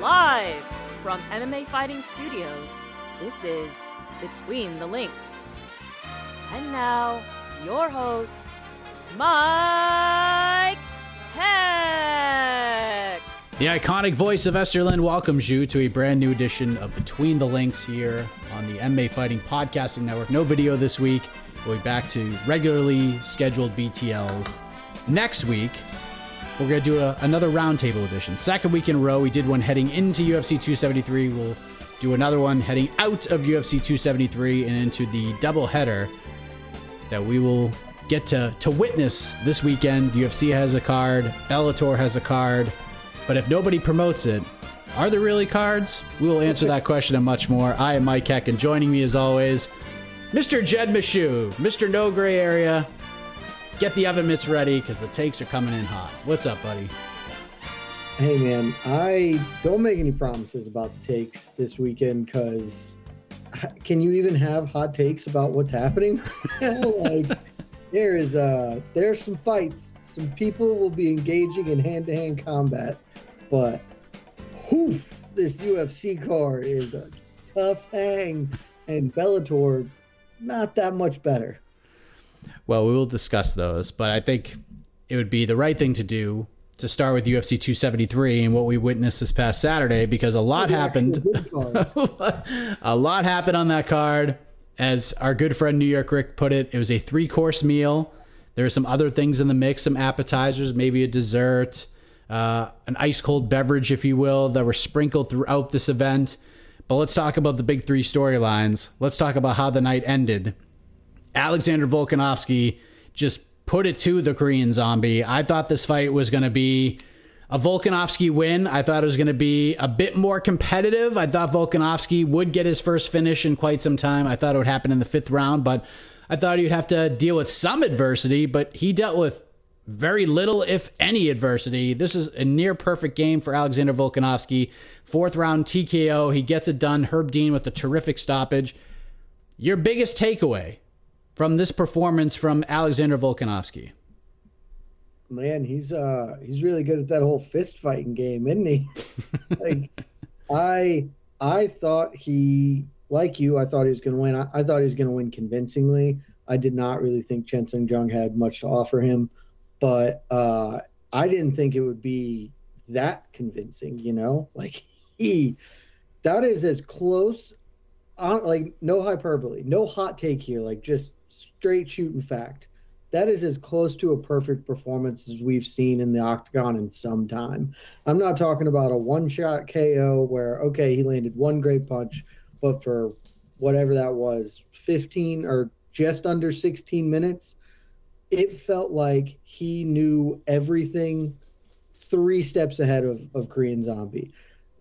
Live from MMA Fighting Studios, this is Between the Links. And now, your host, Mike Heck. The iconic voice of Esther Lynn welcomes you to a brand new edition of Between the Links here on the MMA Fighting Podcasting Network. No video this week. We'll be back to regularly scheduled BTLs next week. We're going to do a, another roundtable edition. Second week in a row. We did one heading into UFC 273. We'll do another one heading out of UFC 273 and into the double header that we will get to, to witness this weekend. UFC has a card, Bellator has a card, but if nobody promotes it, are there really cards? We will answer that question and much more. I am Mike Heck, and joining me as always, Mr. Jed Meshew, Mr. No Gray Area. Get the oven mitts ready because the takes are coming in hot. What's up, buddy? Hey, man, I don't make any promises about the takes this weekend because can you even have hot takes about what's happening? like, there is uh, there's some fights. Some people will be engaging in hand-to-hand combat, but whoof, this UFC card is a tough hang, and Bellator is not that much better. Well, we will discuss those, but I think it would be the right thing to do to start with UFC 273 and what we witnessed this past Saturday because a lot happened. a lot happened on that card. As our good friend New York Rick put it, it was a three course meal. There are some other things in the mix, some appetizers, maybe a dessert, uh, an ice cold beverage, if you will, that were sprinkled throughout this event. But let's talk about the big three storylines. Let's talk about how the night ended. Alexander Volkanovski just put it to the Korean zombie. I thought this fight was going to be a Volkanovski win. I thought it was going to be a bit more competitive. I thought Volkanovski would get his first finish in quite some time. I thought it would happen in the fifth round, but I thought he'd have to deal with some adversity, but he dealt with very little, if any, adversity. This is a near perfect game for Alexander Volkanovski. Fourth round TKO. He gets it done. Herb Dean with a terrific stoppage. Your biggest takeaway from this performance from Alexander Volkanovski? Man, he's uh he's really good at that whole fist fighting game, isn't he? like I I thought he like you, I thought he was gonna win. I, I thought he was gonna win convincingly. I did not really think Chan Sung Jung had much to offer him, but uh I didn't think it would be that convincing, you know? Like he that is as close on like no hyperbole, no hot take here, like just straight shooting fact. That is as close to a perfect performance as we've seen in the octagon in some time. I'm not talking about a one shot KO where, okay, he landed one great punch, but for whatever that was, 15 or just under 16 minutes, it felt like he knew everything three steps ahead of, of Korean Zombie.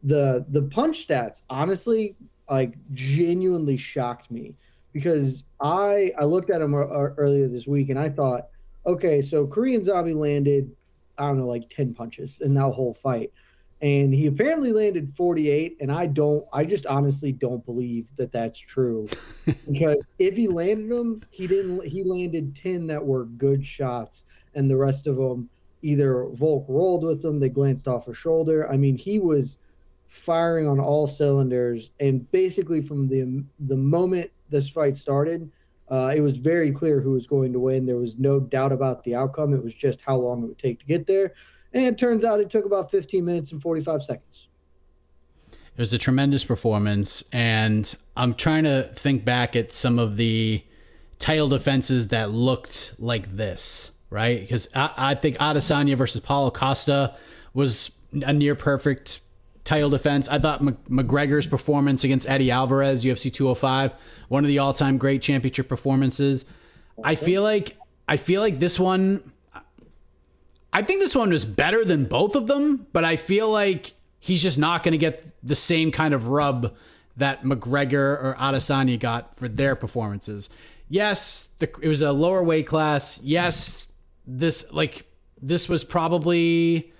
The the punch stats, honestly, like genuinely shocked me because I I looked at him uh, uh, earlier this week and I thought, okay, so Korean Zombie landed, I don't know, like ten punches in that whole fight. And he apparently landed 48 and i don't i just honestly don't believe that that's true. Because if he landed them he didn't he landed 10 that were good shots and the rest of them either volk rolled with them they glanced off a shoulder. I mean he was firing on all cylinders and basically from the the moment this fight started uh, it was very clear who was going to win there was no doubt about the outcome it was just how long it would take to get there and it turns out it took about 15 minutes and 45 seconds. It was a tremendous performance. And I'm trying to think back at some of the title defenses that looked like this, right? Because I, I think Adesanya versus Paulo Costa was a near perfect title defense. I thought McGregor's performance against Eddie Alvarez, UFC 205, one of the all-time great championship performances. I feel like I feel like this one I think this one was better than both of them, but I feel like he's just not going to get the same kind of rub that McGregor or Adesanya got for their performances. Yes, the, it was a lower weight class. Yes, this like this was probably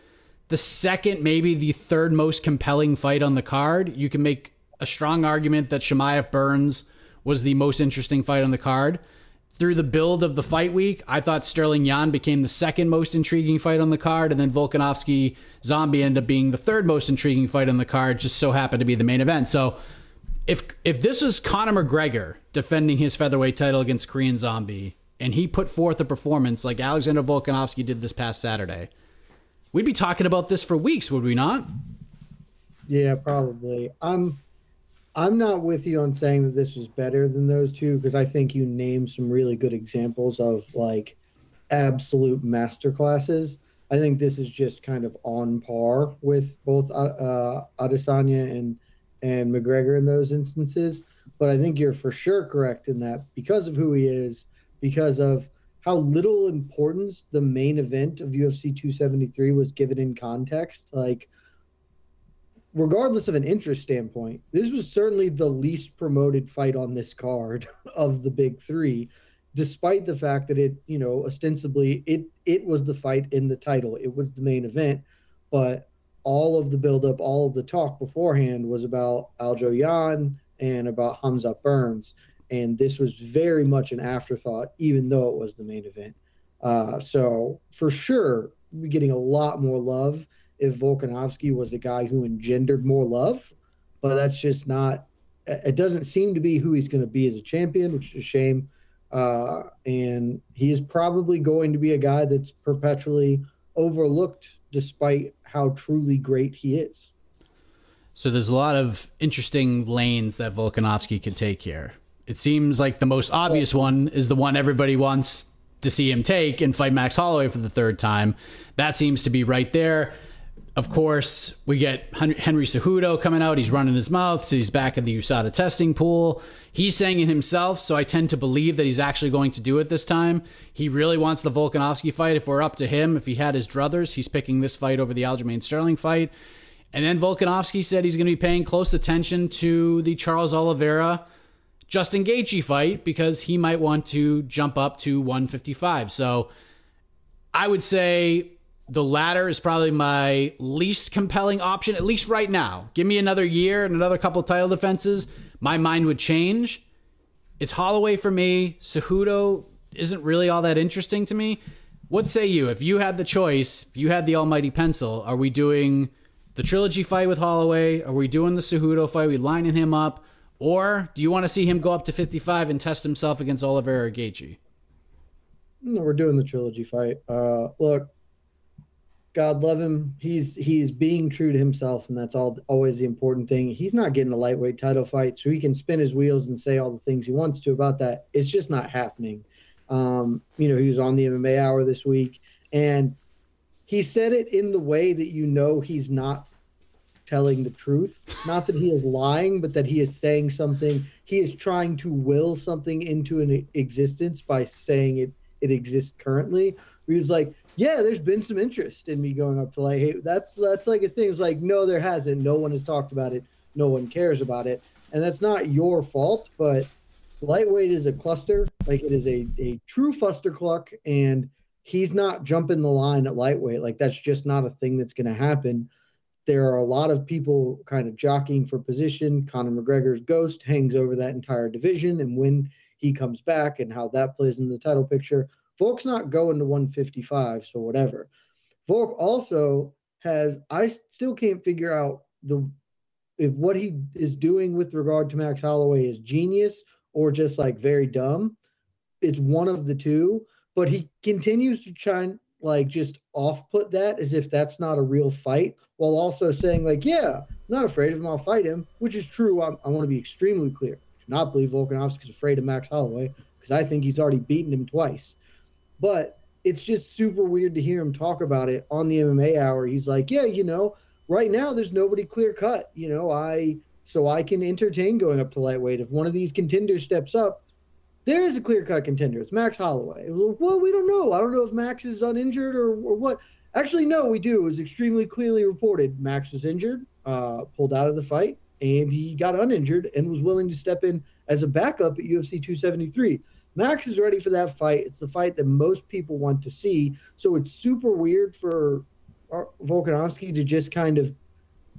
the second, maybe the third most compelling fight on the card. You can make a strong argument that Chimaev Burns was the most interesting fight on the card through the build of the fight week, I thought Sterling Yan became the second most intriguing fight on the card, and then Volkanovski Zombie ended up being the third most intriguing fight on the card. Just so happened to be the main event. So, if if this was Conor McGregor defending his featherweight title against Korean Zombie, and he put forth a performance like Alexander Volkanovski did this past Saturday, we'd be talking about this for weeks, would we not? Yeah, probably. I'm I'm not with you on saying that this was better than those two because I think you named some really good examples of like absolute masterclasses. I think this is just kind of on par with both uh, uh, Adesanya and and McGregor in those instances. But I think you're for sure correct in that because of who he is, because of how little importance the main event of UFC 273 was given in context. Like regardless of an interest standpoint, this was certainly the least promoted fight on this card of the big three, despite the fact that it, you know, ostensibly it it was the fight in the title. It was the main event, but all of the buildup, all of the talk beforehand was about Aljo Yan and about Khamzat Burns. And this was very much an afterthought, even though it was the main event. Uh, so for sure, we're getting a lot more love if Volkanovski was the guy who engendered more love, but that's just not. It doesn't seem to be who he's going to be as a champion, which is a shame. Uh, and he is probably going to be a guy that's perpetually overlooked, despite how truly great he is. So there's a lot of interesting lanes that Volkanovski could take here. It seems like the most obvious one is the one everybody wants to see him take and fight Max Holloway for the third time. That seems to be right there. Of course, we get Henry Cejudo coming out. He's running his mouth. So he's back in the USADA testing pool. He's saying it himself, so I tend to believe that he's actually going to do it this time. He really wants the Volkanovski fight. If we're up to him, if he had his druthers, he's picking this fight over the Aljamain Sterling fight. And then Volkanovski said he's going to be paying close attention to the Charles Oliveira Justin Gaethje fight because he might want to jump up to 155. So I would say the latter is probably my least compelling option, at least right now. Give me another year and another couple title defenses, my mind would change. It's Holloway for me. Cejudo isn't really all that interesting to me. What say you? If you had the choice, if you had the almighty pencil, are we doing the trilogy fight with Holloway? Are we doing the Cejudo fight? Are we lining him up? Or do you want to see him go up to 55 and test himself against Oliveira or Gaethje? No, we're doing the trilogy fight. Uh, look, God love him. He's he's being true to himself, and that's all always the important thing. He's not getting a lightweight title fight, so he can spin his wheels and say all the things he wants to about that. It's just not happening. Um, you know, he was on the MMA Hour this week, and he said it in the way that you know he's not telling the truth. Not that he is lying, but that he is saying something. He is trying to will something into an existence by saying it it exists currently. He was like, yeah, there's been some interest in me going up to light heavyweight. That's that's like a thing. It's like, no, there hasn't. No one has talked about it. No one cares about it, and that's not your fault. But lightweight is a cluster. Like it is a a true cluck, and he's not jumping the line at lightweight. Like that's just not a thing that's going to happen. There are a lot of people kind of jockeying for position. Conor McGregor's ghost hangs over that entire division, and when he comes back and how that plays in the title picture. Volk's not going to 155, so whatever. Volk also has I still can't figure out the if what he is doing with regard to Max Holloway is genius or just like very dumb. It's one of the two, but he continues to try like just off put that as if that's not a real fight while also saying like yeah not afraid of him i'll fight him which is true I'm, i want to be extremely clear do not believe volkanovski's afraid of max holloway because i think he's already beaten him twice but it's just super weird to hear him talk about it on the MMA hour. He's like, yeah, you know, right now there's nobody clear cut. You know, I so I can entertain going up to lightweight. If one of these contenders steps up, there is a clear cut contender. It's Max Holloway. Well, we don't know. I don't know if Max is uninjured or, or what. Actually, no, we do. It was extremely clearly reported. Max was injured, uh, pulled out of the fight, and he got uninjured and was willing to step in as a backup at UFC 273. Max is ready for that fight. It's the fight that most people want to see. So it's super weird for Volkanovski to just kind of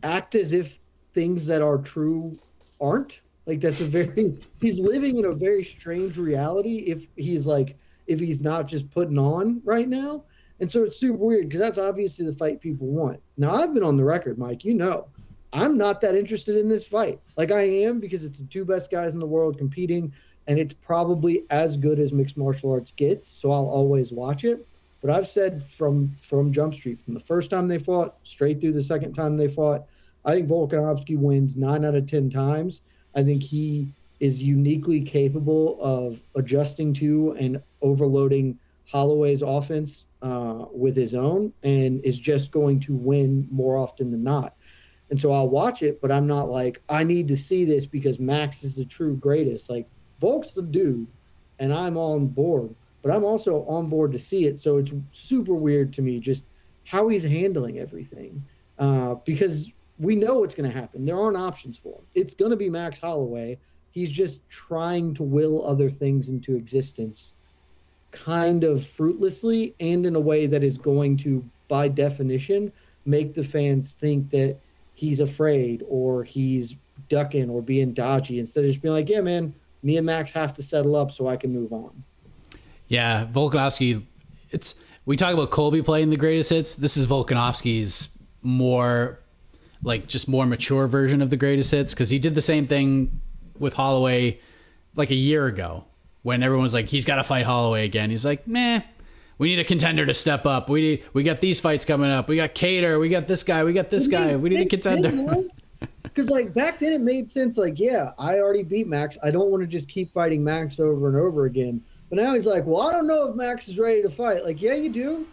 act as if things that are true aren't. Like that's a very he's living in a very strange reality if he's like if he's not just putting on right now. And so it's super weird because that's obviously the fight people want. Now I've been on the record, Mike, you know. I'm not that interested in this fight. Like I am because it's the two best guys in the world competing and it's probably as good as mixed martial arts gets. So I'll always watch it. But I've said from from Jump Street, from the first time they fought straight through the second time they fought, I think Volkanovski wins nine out of ten times. I think he is uniquely capable of adjusting to and overloading Holloway's offense uh, with his own, and is just going to win more often than not. And so I'll watch it, but I'm not like I need to see this because Max is the true greatest. Like Volk's the dude, and I'm on board. But I'm also on board to see it. So it's super weird to me just how he's handling everything. Uh, because we know what's going to happen. There aren't options for him. It's going to be Max Holloway. He's just trying to will other things into existence, kind of fruitlessly and in a way that is going to, by definition, make the fans think that he's afraid or he's ducking or being dodgy instead of just being like, yeah, man, me and Max have to settle up so I can move on. Yeah, Volkanovski. It's we talk about Colby playing the greatest hits. This is Volkanovski's more like just more mature version of the greatest hits because he did the same thing with Holloway like a year ago when everyone was like he's got to fight Holloway again. He's like, meh. We need a contender to step up. We need we got these fights coming up. We got Kattar. We got this guy. We got this guy. We need a contender. Because like back then it made sense. Like, yeah, I already beat Max. I don't want to just keep fighting Max over and over again. But now he's like, well, I don't know if Max is ready to fight. Like, yeah, you do.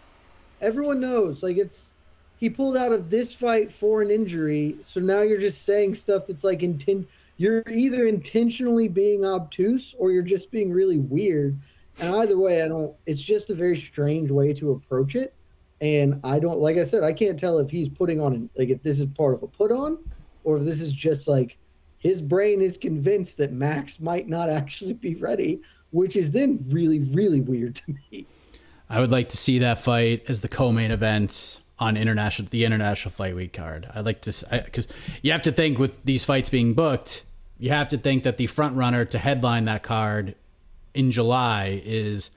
Everyone knows. Like, it's he pulled out of this fight for an injury. So now you're just saying stuff that's like intent. You're either intentionally being obtuse or you're just being really weird. And either way, I don't. It's just a very strange way to approach it. And I don't, like I said, I can't tell if he's putting on, an, like, if this is part of a put on or if this is just like his brain is convinced that Max might not actually be ready, which is then really, really weird to me. I would like to see that fight as the co-main event on international the international fight week card. I'd like to because you have to think with these fights being booked, you have to think that the front runner to headline that card in July is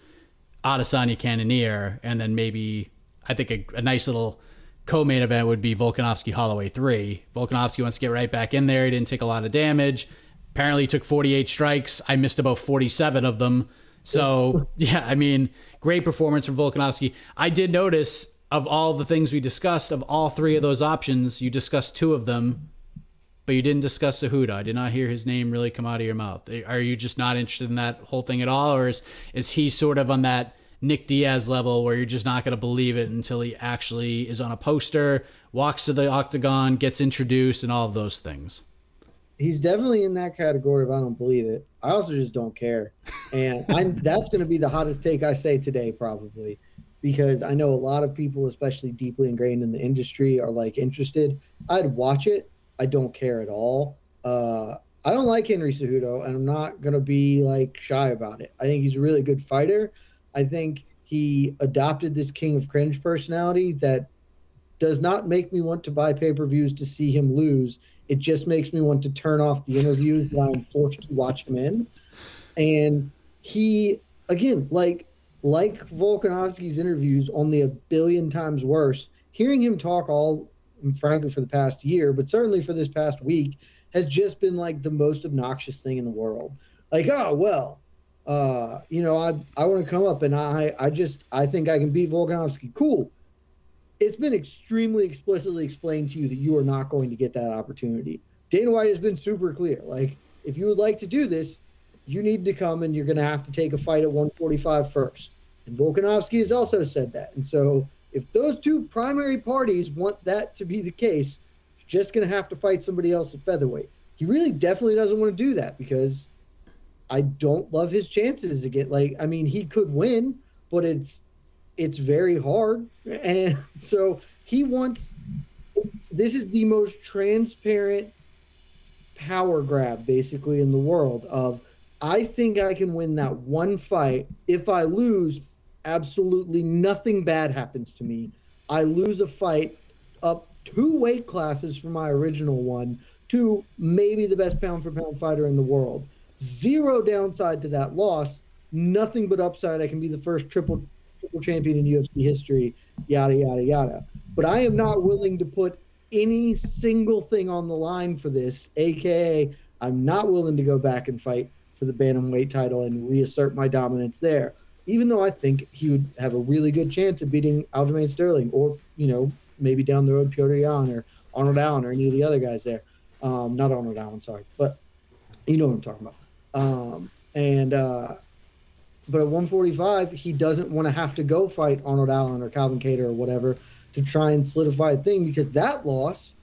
Adesanya Cannonier, and then maybe I think a, a nice little co-main event would be Volkanovski Holloway 3. Volkanovski wants to get right back in there. He didn't take a lot of damage. Apparently he took 48 strikes. I missed about 47 of them. So, yeah, I mean, great performance from Volkanovski. I did notice of all the things we discussed, of all three of those options, you discussed two of them, but you didn't discuss Cejudo. I did not hear his name really come out of your mouth. Are you just not interested in that whole thing at all, or is, is he sort of on that Nick Diaz level where you're just not going to believe it until he actually is on a poster, walks to the octagon, gets introduced, and all of those things. he's definitely in that category if I don't believe it. I also just don't care, and I'm that's going to be the hottest take I say today probably, because I know a lot of people, especially deeply ingrained in the industry, are like interested. I'd watch it. I don't care at all. Uh, I don't like Henry Cejudo, and I'm not to be like shy about it. I think he's a really good fighter. I think he adopted this king of cringe personality that does not make me want to buy pay per views to see him lose. It just makes me want to turn off the interviews that I'm forced to watch him in. And he, again, like like Volkanovski's interviews, only a billion times worse. Hearing him talk all, frankly, for the past year, but certainly for this past week, has just been like the most obnoxious thing in the world. Like, oh well, uh, you know, I I want to come up and I I just I think I can beat Volkanovski. Cool. It's been extremely explicitly explained to you that you are not going to get that opportunity. Dana White has been super clear. Like, if you would like to do this, you need to come and you're going to have to take a fight at 145 first. And Volkanovski has also said that. And so, if those two primary parties want that to be the case, you're just going to have to fight somebody else at featherweight. He really definitely doesn't want to do that because I don't love his chances again. Like, I mean, he could win, but it's it's very hard, and so he wants. This is the most transparent power grab, basically, in the world. Of I think I can win that one fight. If I lose, absolutely nothing bad happens to me. I lose a fight up two weight classes from my original one to maybe the best pound for pound fighter in the world. Zero downside to that loss, nothing but upside. I can be the first triple triple champion in UFC history, yada yada yada. But I am not willing to put any single thing on the line for this, aka I'm not willing to go back and fight for the bantamweight title and reassert my dominance there. Even though I think he would have a really good chance of beating Aljamain Sterling or, you know, maybe down the road Petr Yan or Arnold Allen or any of the other guys there. Um, not Arnold Allen, sorry, but you know what I'm talking about. Um, and uh, but at 145, he doesn't want to have to go fight Arnold Allen or Calvin Kattar or whatever to try and solidify a thing because that loss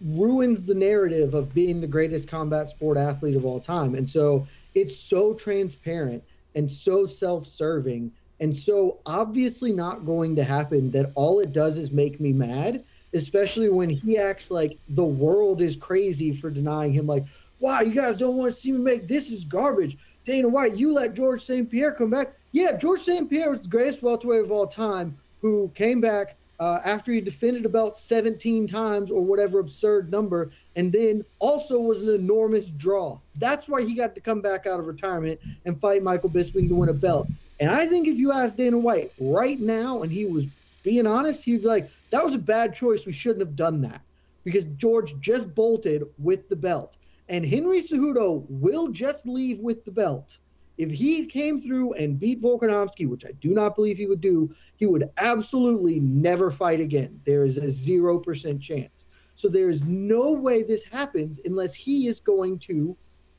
ruins the narrative of being the greatest combat sport athlete of all time. And so it's so transparent and so self-serving and so obviously not going to happen that all it does is make me mad, especially when he acts like the world is crazy for denying him like, wow, you guys don't want to see me make this is garbage. Dana White, you let George St. Pierre come back. Yeah, George St. Pierre was the greatest welterweight of all time who came back uh, after he defended a belt 17 times or whatever absurd number, and then also was an enormous draw. That's why he got to come back out of retirement and fight Michael Bisping to win a belt. And I think if you ask Dana White right now, and he was being honest, he'd be like, that was a bad choice. We shouldn't have done that because George just bolted with the belt. And Henry Cejudo will just leave with the belt. If he came through and beat Volkanovski, which I do not believe he would do, he would absolutely never fight again. There is a 0% chance. So there is no way this happens unless he is going to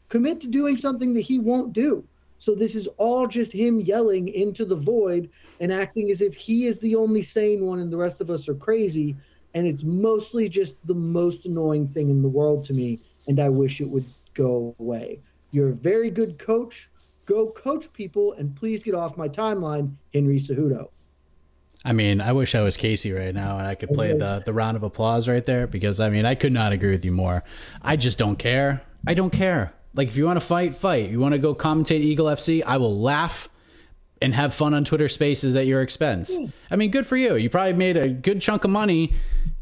commit to doing something that he won't do. So this is all just him yelling into the void and acting as if he is the only sane one and the rest of us are crazy. And it's mostly just the most annoying thing in the world to me. And I wish it would go away. You're a very good coach. Go coach people and please get off my timeline, Henry Cejudo. I mean, I wish I was Casey right now and I could play the, the round of applause right there because I mean, I could not agree with you more. I just don't care. I don't care. Like if you want to fight, fight. You want to go commentate Eagle FC, I will laugh and have fun on Twitter Spaces at your expense. I mean, good for you. You probably made a good chunk of money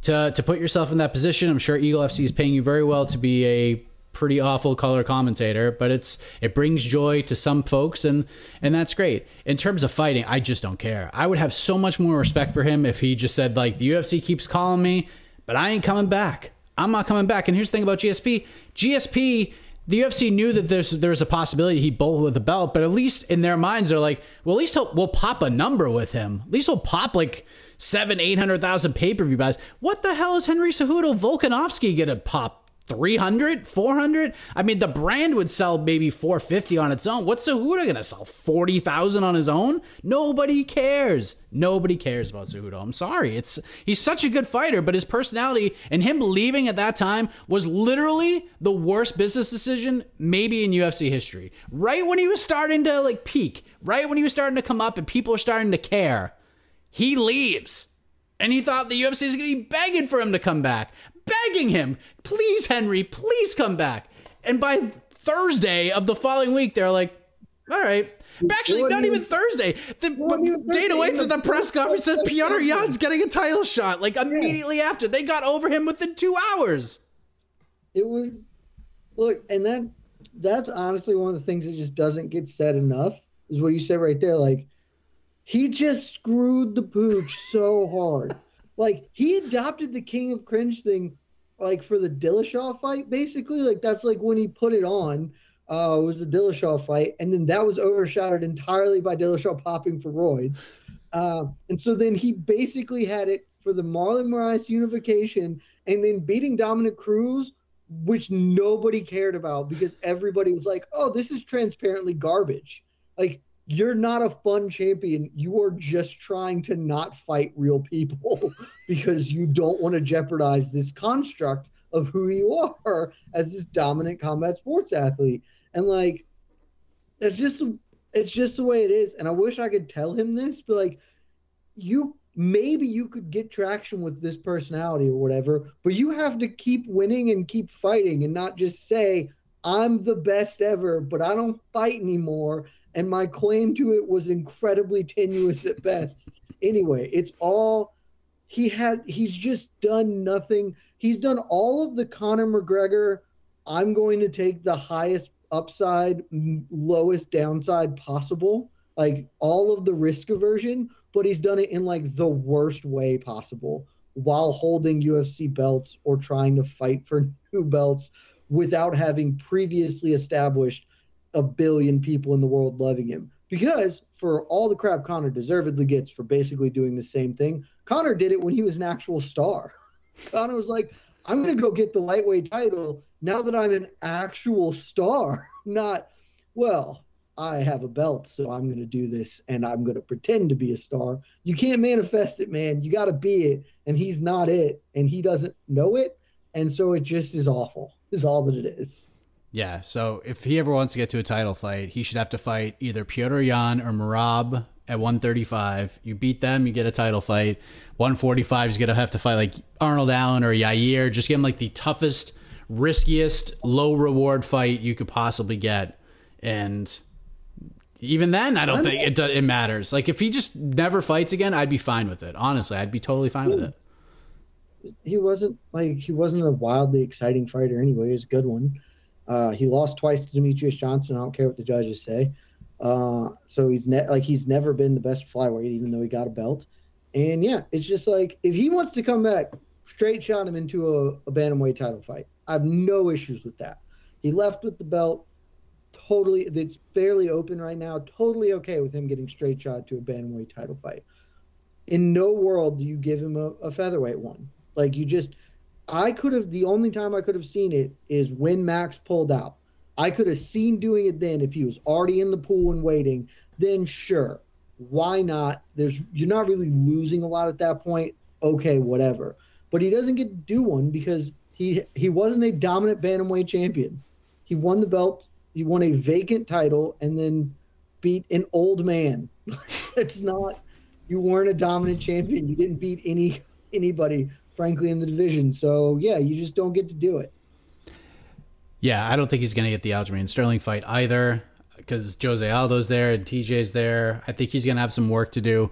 to to put yourself in that position. I'm sure Eagle FC is paying you very well to be a pretty awful color commentator, but it's it brings joy to some folks and and that's great. In terms of fighting, I just don't care. I would have so much more respect for him if he just said like the UFC keeps calling me, but I ain't coming back. I'm not coming back. And here's the thing about GSP. GSP the UFC knew that there's there's a possibility he'd bolt with the belt, but at least in their minds they're like, well, at least we'll pop a number with him. At least we'll pop like seven, eight hundred thousand pay per view buys. What the hell is Henry Cejudo Volkanovski gonna pop 300 400 i mean the brand would sell maybe 450 on its own. What's Cejudo gonna sell? 40000 on his own? Nobody cares. Nobody cares about Cejudo. I'm sorry. It's he's such a good fighter but his personality and him leaving at that time was literally the worst business decision maybe in ufc history. Right when he was starting to like peak right when he was starting to come up and people are starting to care he leaves. And he thought the UFC is going to be begging for him to come back begging him, please, Henry, please come back. And by Thursday of the following week, they're like, all right. Actually, not even, Thursday. The, even Dana White's at the press conference said Petr Yan's getting a title shot like immediately yeah. after. They got over him within two hours. It was look, and then that's honestly one of the things that just doesn't get said enough is what you said right there. Like he just screwed the pooch so hard. Like he adopted the King of Cringe thing, like for the Dillashaw fight, basically. Like that's like when he put it on. Uh, was the Dillashaw fight, and then that was overshadowed entirely by Dillashaw popping for roids. Uh, and so then he basically had it for the Marlon Moraes unification, and then beating Dominick Cruz, which nobody cared about because everybody was like, "Oh, this is transparently garbage." Like you're not a fun champion. You are just trying to not fight real people because you don't want to jeopardize this construct of who you are as this dominant combat sports athlete. And like, it's just it's just the way it is. And I wish I could tell him this, but like, you maybe you could get traction with this personality or whatever, but you have to keep winning and keep fighting and not just say, I'm the best ever, but I don't fight anymore and my claim to it was incredibly tenuous at best. Anyway, it's all he had. He's just done nothing. He's done all of the Conor McGregor. I'm going to take the highest upside, lowest downside possible. Like all of the risk aversion, but he's done it in like the worst way possible while holding UFC belts or trying to fight for new belts without having previously established a billion people in the world loving him. Because for all the crap Conor deservedly gets for basically doing the same thing, Conor did it when he was an actual star. Conor was like, I'm going to go get the lightweight title now that I'm an actual star, not, well, I have a belt, so I'm going to do this and I'm going to pretend to be a star. You can't manifest it, man. You got to be it. And he's not it. And he doesn't know it. And so it just is awful, is all that it is. Yeah, so if he ever wants to get to a title fight, he should have to fight either Petr Yan or Merab at 135. You beat them, you get a title fight. 145 is going to have to fight like Arnold Allen or Yair. Just give him like the toughest, riskiest, low reward fight you could possibly get. And even then, I don't think it, it matters. Like if he just never fights again, I'd be fine with it. Honestly, I'd be totally fine with hmm. it. He wasn't like he wasn't a wildly exciting fighter anyway. He was a good one. Uh, he lost twice to Demetrious Johnson. I don't care what the judges say. Uh, so he's ne- like he's never been the best flyweight, even though he got a belt. And yeah, it's just like if he wants to come back, straight shot him into a, a bantamweight title fight. I have no issues with that. He left with the belt. Totally, it's fairly open right now. Totally okay with him getting straight shot to a bantamweight title fight. In no world do you give him a, a featherweight one. Like you just I could have the only time I could have seen it is when Max pulled out. I could have seen doing it then if he was already in the pool and waiting. Then sure, why not? There's you're not really losing a lot at that point. Okay, whatever. But he doesn't get to do one because he he wasn't a dominant bantamweight champion. He won the belt. He won a vacant title and then beat an old man. it's not. You weren't a dominant champion. You didn't beat any anybody frankly, in the division. So yeah, you just don't get to do it. Yeah, I don't think he's going to get the Aljamain Sterling fight either because Jose Aldo's there and TJ's there. I think he's going to have some work to do.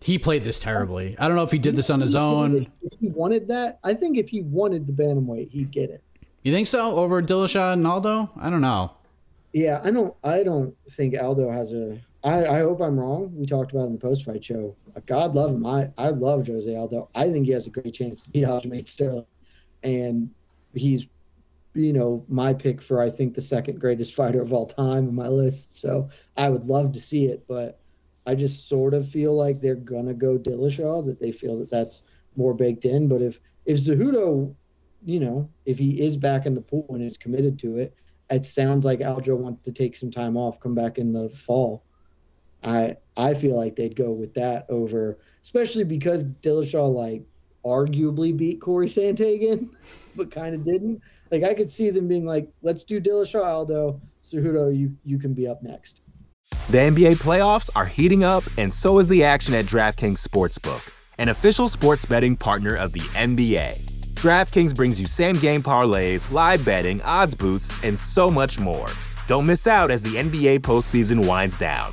He played this terribly. I don't know if he did this on his own. If he wanted that, I think if he wanted the bantamweight, he'd get it. You think so over Dillashaw and Aldo? I don't know. Yeah, I don't. I don't think Aldo has a I, I hope I'm wrong. We talked about in the post fight show. God love him. I, I love Jose Aldo. I think he has a great chance to beat Aljamain Sterling. And he's, you know, my pick for, I think, the second greatest fighter of all time on my list. So I would love to see it. But I just sort of feel like they're going to go Dillashaw, that they feel that that's more baked in. But if, if Cejudo you know, if he is back in the pool and is committed to it, it sounds like Aljo wants to take some time off, come back in the fall. I I feel like they'd go with that over, especially because Dillashaw like arguably beat Corey Sandhagen, but kind of didn't. Like I could see them being like, let's do Dillashaw Aldo, Cejudo, you you can be up next. The NBA playoffs are heating up, and so is the action at DraftKings Sportsbook, an official sports betting partner of the NBA. DraftKings brings you same game parlays, live betting, odds boosts, and so much more. Don't miss out as the NBA postseason winds down.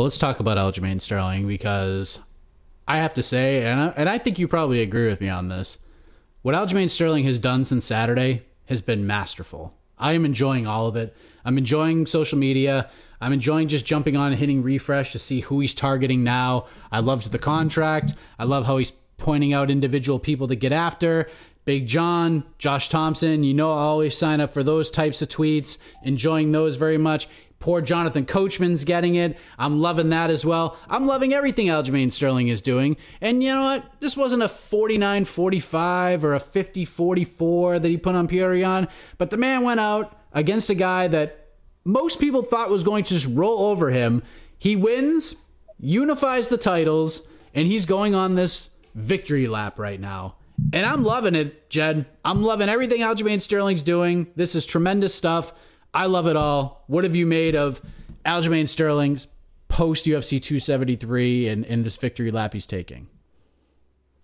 Well, let's talk about Aljamain Sterling because I have to say, and I, and I think you probably agree with me on this, what Aljamain Sterling has done since Saturday has been masterful. I am enjoying all of it. I'm enjoying social media. I'm enjoying just jumping on and hitting refresh to see who he's targeting now. I loved the contract. I love how he's pointing out individual people to get after. Big John, Josh Thomson, you know, I always sign up for those types of tweets, enjoying those very much. Poor Jonathan Coachman's getting it. I'm loving that as well. I'm loving everything Aljamain Sterling is doing. And you know what? This wasn't a 49 45 or a 50 44 that he put on Petr Yan, but the man went out against a guy that most people thought was going to just roll over him. He wins, unifies the titles, and he's going on this victory lap right now. And I'm loving it, Jed. I'm loving everything Aljamain Sterling's doing. This is tremendous stuff. I love it all. What have you made of Aljamain Sterling's post UFC 273 and, and this victory lap he's taking?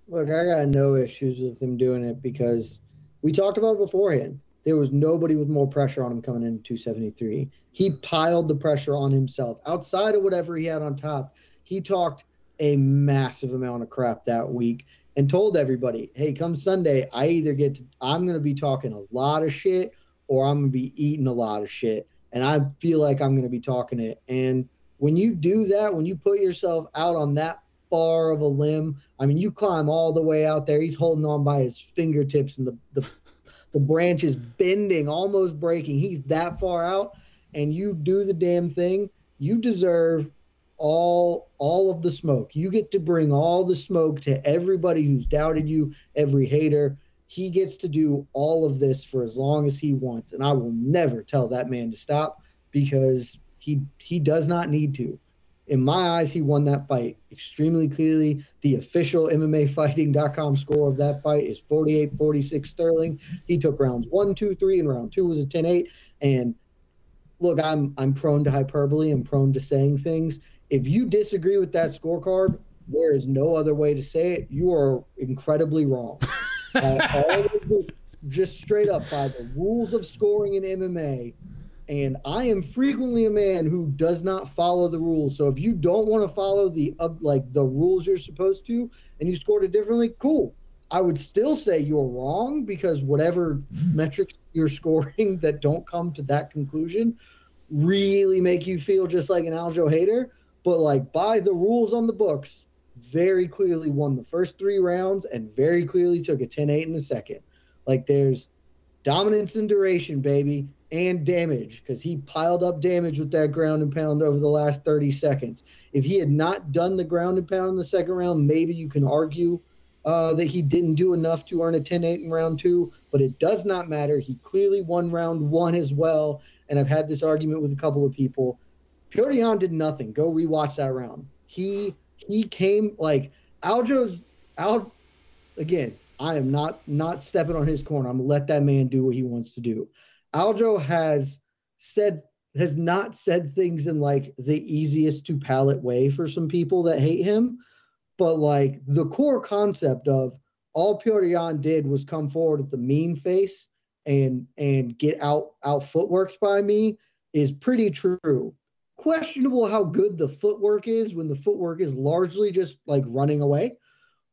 Look, I got no issues with him doing it because we talked about it beforehand. There was nobody with more pressure on him coming in 273. He piled the pressure on himself. Outside of whatever he had on top, he talked a massive amount of crap that week and told everybody, hey, come Sunday, I either get to, I'm going to be talking a lot of shit or I'm to be eating a lot of shit. And I feel like I'm to be talking it. And when you do that, when you put yourself out on that far of a limb, I mean, you climb all the way out there. He's holding on by his fingertips and the, the, the branch is bending, almost breaking. He's that far out. And you do the damn thing. You deserve all all of the smoke. You get to bring all the smoke to everybody who's doubted you, every hater, he gets to do all of this for as long as he wants, and I will never tell that man to stop because he he does not need to. In my eyes, he won that fight extremely clearly. The official MMAfighting.com score of that fight is 48-46 Sterling. He took rounds one, two, three, and round two was a 10-8. And look, I'm I'm prone to hyperbole. I'm prone to saying things. If you disagree with that scorecard, there is no other way to say it. You are incredibly wrong. uh, the, just straight up by the rules of scoring in MMA, and I am frequently a man who does not follow the rules. So if you don't want to follow the uh, like the rules you're supposed to, and you scored it differently, cool. I would still say you're wrong because whatever metrics you're scoring that don't come to that conclusion really make you feel just like an Aljo hater. But like by the rules on the books, very clearly won the first three rounds and very clearly took a 10-8 in the second. Like there's dominance and duration, baby and damage because he piled up damage with that ground and pound over the last 30 seconds. If he had not done the ground and pound in the second round, maybe you can argue uh, that he didn't do enough to earn a 10 8 in round two, but it does not matter. He clearly won round one as well. And I've had this argument with a couple of people. Petr Yan did nothing. Go rewatch that round. He he came like Aljo's out again. I am not not stepping on his corner. I'm gonna let that man do what he wants to do. Aljo has said has not said things in like the easiest to palate way for some people that hate him, but like the core concept of all Yan did was come forward with the mean face and and get out out footworks by me is pretty true. Questionable how good the footwork is when the footwork is largely just like running away.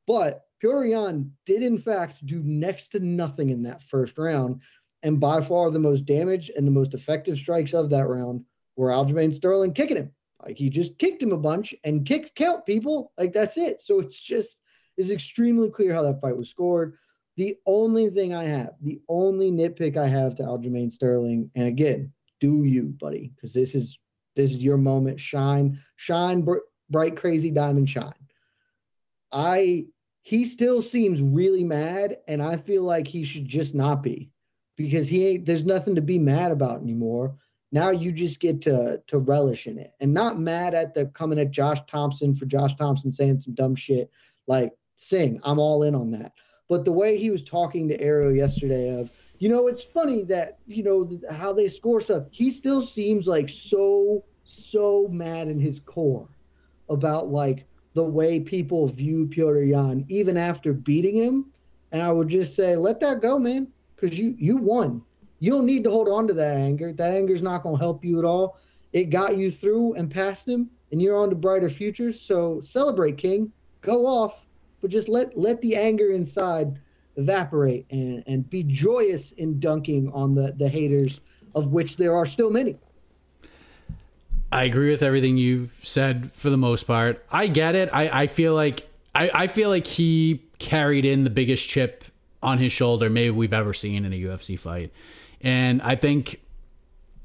But Petr Yan did in fact do next to nothing in that first round and by far the most damage and the most effective strikes of that round were Aljamain Sterling kicking him. Like he just kicked him a bunch and kicks count people. Like that's it. So it's just is extremely clear how that fight was scored. The only thing I have, the only nitpick I have to Aljamain Sterling, and again, do you, buddy, because this is this is your moment. Shine, shine, br- bright, crazy diamond, shine. I he still seems really mad, and I feel like he should just not be because he ain't there's nothing to be mad about anymore. Now you just get to to relish in it and not mad at the coming at Josh Thomson for Josh Thomson saying some dumb shit. Like sing, I'm all in on that. But the way he was talking to Ariel yesterday of, you know, it's funny that, you know, how they score stuff. He still seems like so, so mad in his core about like the way people view Petr Yan even after beating him. And I would just say, let that go, man because you you won. You don't need to hold on to that anger. That anger is not going to help you at all. It got you through and past him, and you're on to brighter futures. So celebrate, King. Go off, but just let let the anger inside evaporate and and be joyous in dunking on the the haters, of which there are still many. I agree with everything you've said for the most part. I get it. I, I feel like I, I feel like he carried in the biggest chip on his shoulder maybe we've ever seen in a UFC fight. And I think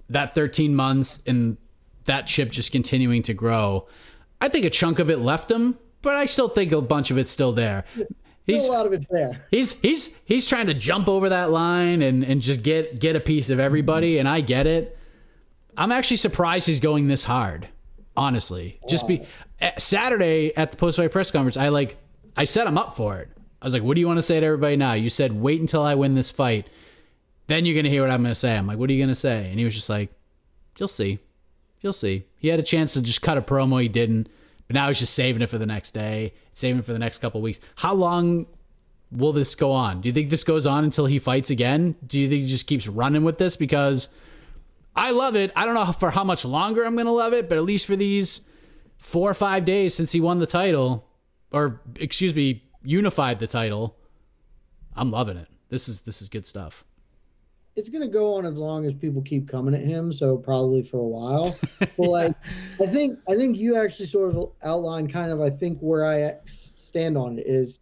that 13 months and that chip just continuing to grow, I think a chunk of it left him, but I still think a bunch of it's still there. He's, a lot of it's there. He's he's he's trying to jump over that line and, and just get get a piece of everybody, and I get it. I'm actually surprised he's going this hard. Honestly, just be eh, Saturday at the post fight press conference. I like I set him up for it. I was like, what do you want to say to everybody now? You said, wait until I win this fight. Then you're going to hear what I'm going to say. I'm like, what are you going to say? And he was just like, you'll see. You'll see. He had a chance to just cut a promo. He didn't. But now he's just saving it for the next day, saving it for the next couple weeks. How long will this go on? Do you think this goes on until he fights again? Do you think he just keeps running with this? Because I love it. I don't know for how much longer I'm going to love it, but at least for these four or five days since he won the title, or excuse me, unified the title. I'm loving it. This is this is good stuff. It's gonna go on as long as people keep coming at him, so probably for a while. but like, I think I think you actually sort of outlined kind of I think where I stand on it is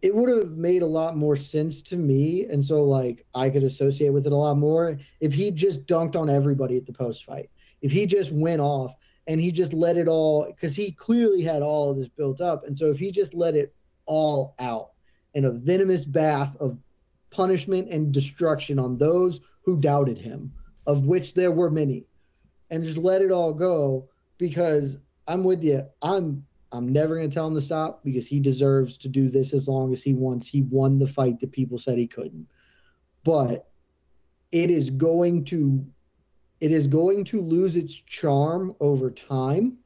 it would have made a lot more sense to me, and so like I could associate with it a lot more if he just dunked on everybody at the post fight. If he just went off and he just let it all, because he clearly had all of this built up, and so if he just let it all out in a venomous bath of punishment and destruction on those who doubted him, of which there were many, and just let it all go because I'm with you. I'm I'm never going to tell him to stop because he deserves to do this as long as he wants. He won the fight that people said he couldn't. But it is going to it is going to lose its charm over time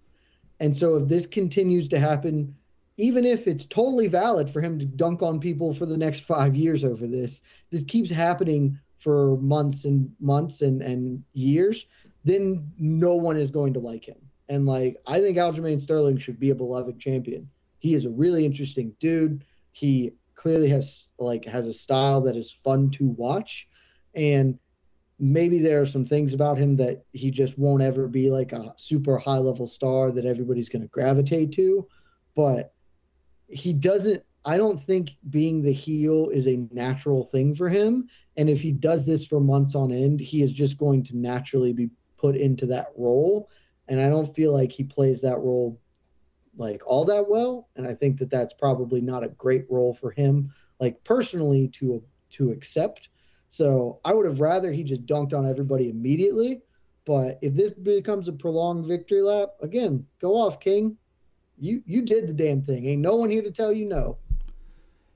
And so if this continues to happen, even if it's totally valid for him to dunk on people for the next five years over this, this keeps happening for months and months and, and years, then no one is going to like him. And like I think Aljamain Sterling should be a beloved champion. He is a really interesting dude. He clearly has like has a style that is fun to watch. And maybe there are some things about him that he just won't ever be like a super high level star that everybody's going to gravitate to but he doesn't i don't think being the heel is a natural thing for him and if he does this for months on end he is just going to naturally be put into that role and i don't feel like he plays that role like all that well and i think that that's probably not a great role for him like personally to to accept so I would have rather he just dunked on everybody immediately. But if this becomes a prolonged victory lap, again, go off, King. You you did the damn thing. Ain't no one here to tell you no.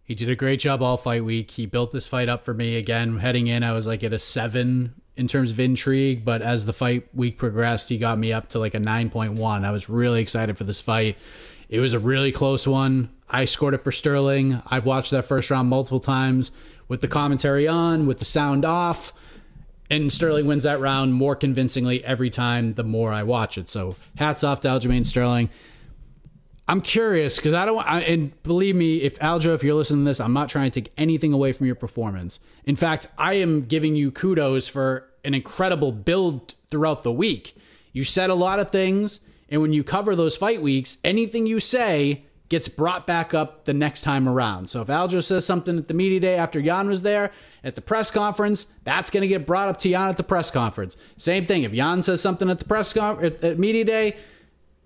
He did a great job all fight week. He built this fight up for me. Again, heading in, I was like at a seven in terms of intrigue, but as the fight week progressed, he got me up to like a 9.1. I was really excited for this fight. It was a really close one. I scored it for Sterling. I've watched that first round multiple times with the commentary on, with the sound off. And Sterling wins that round more convincingly every time the more I watch it. So hats off to Aljamain Sterling. I'm curious because I don't I, and believe me, if Aljo, if you're listening to this, I'm not trying to take anything away from your performance. In fact, I am giving you kudos for an incredible build throughout the week. You said a lot of things, and when you cover those fight weeks, anything you say gets brought back up the next time around. So if Aljo says something at the media day after Yan was there at the press conference, that's going to get brought up to Yan at the press conference. Same thing. If Yan says something at the press con- at, at media day,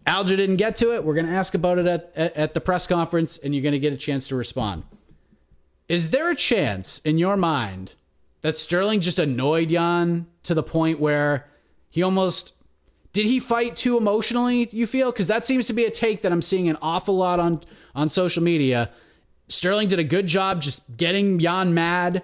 Aljo didn't get to it. We're going to ask about it at, at, at the press conference, and you're going to get a chance to respond. Is there a chance in your mind that Sterling just annoyed Yan to the point where he almost did he fight too emotionally, you feel? Because that seems to be a take that I'm seeing an awful lot on, on social media. Sterling did a good job just getting Yan mad.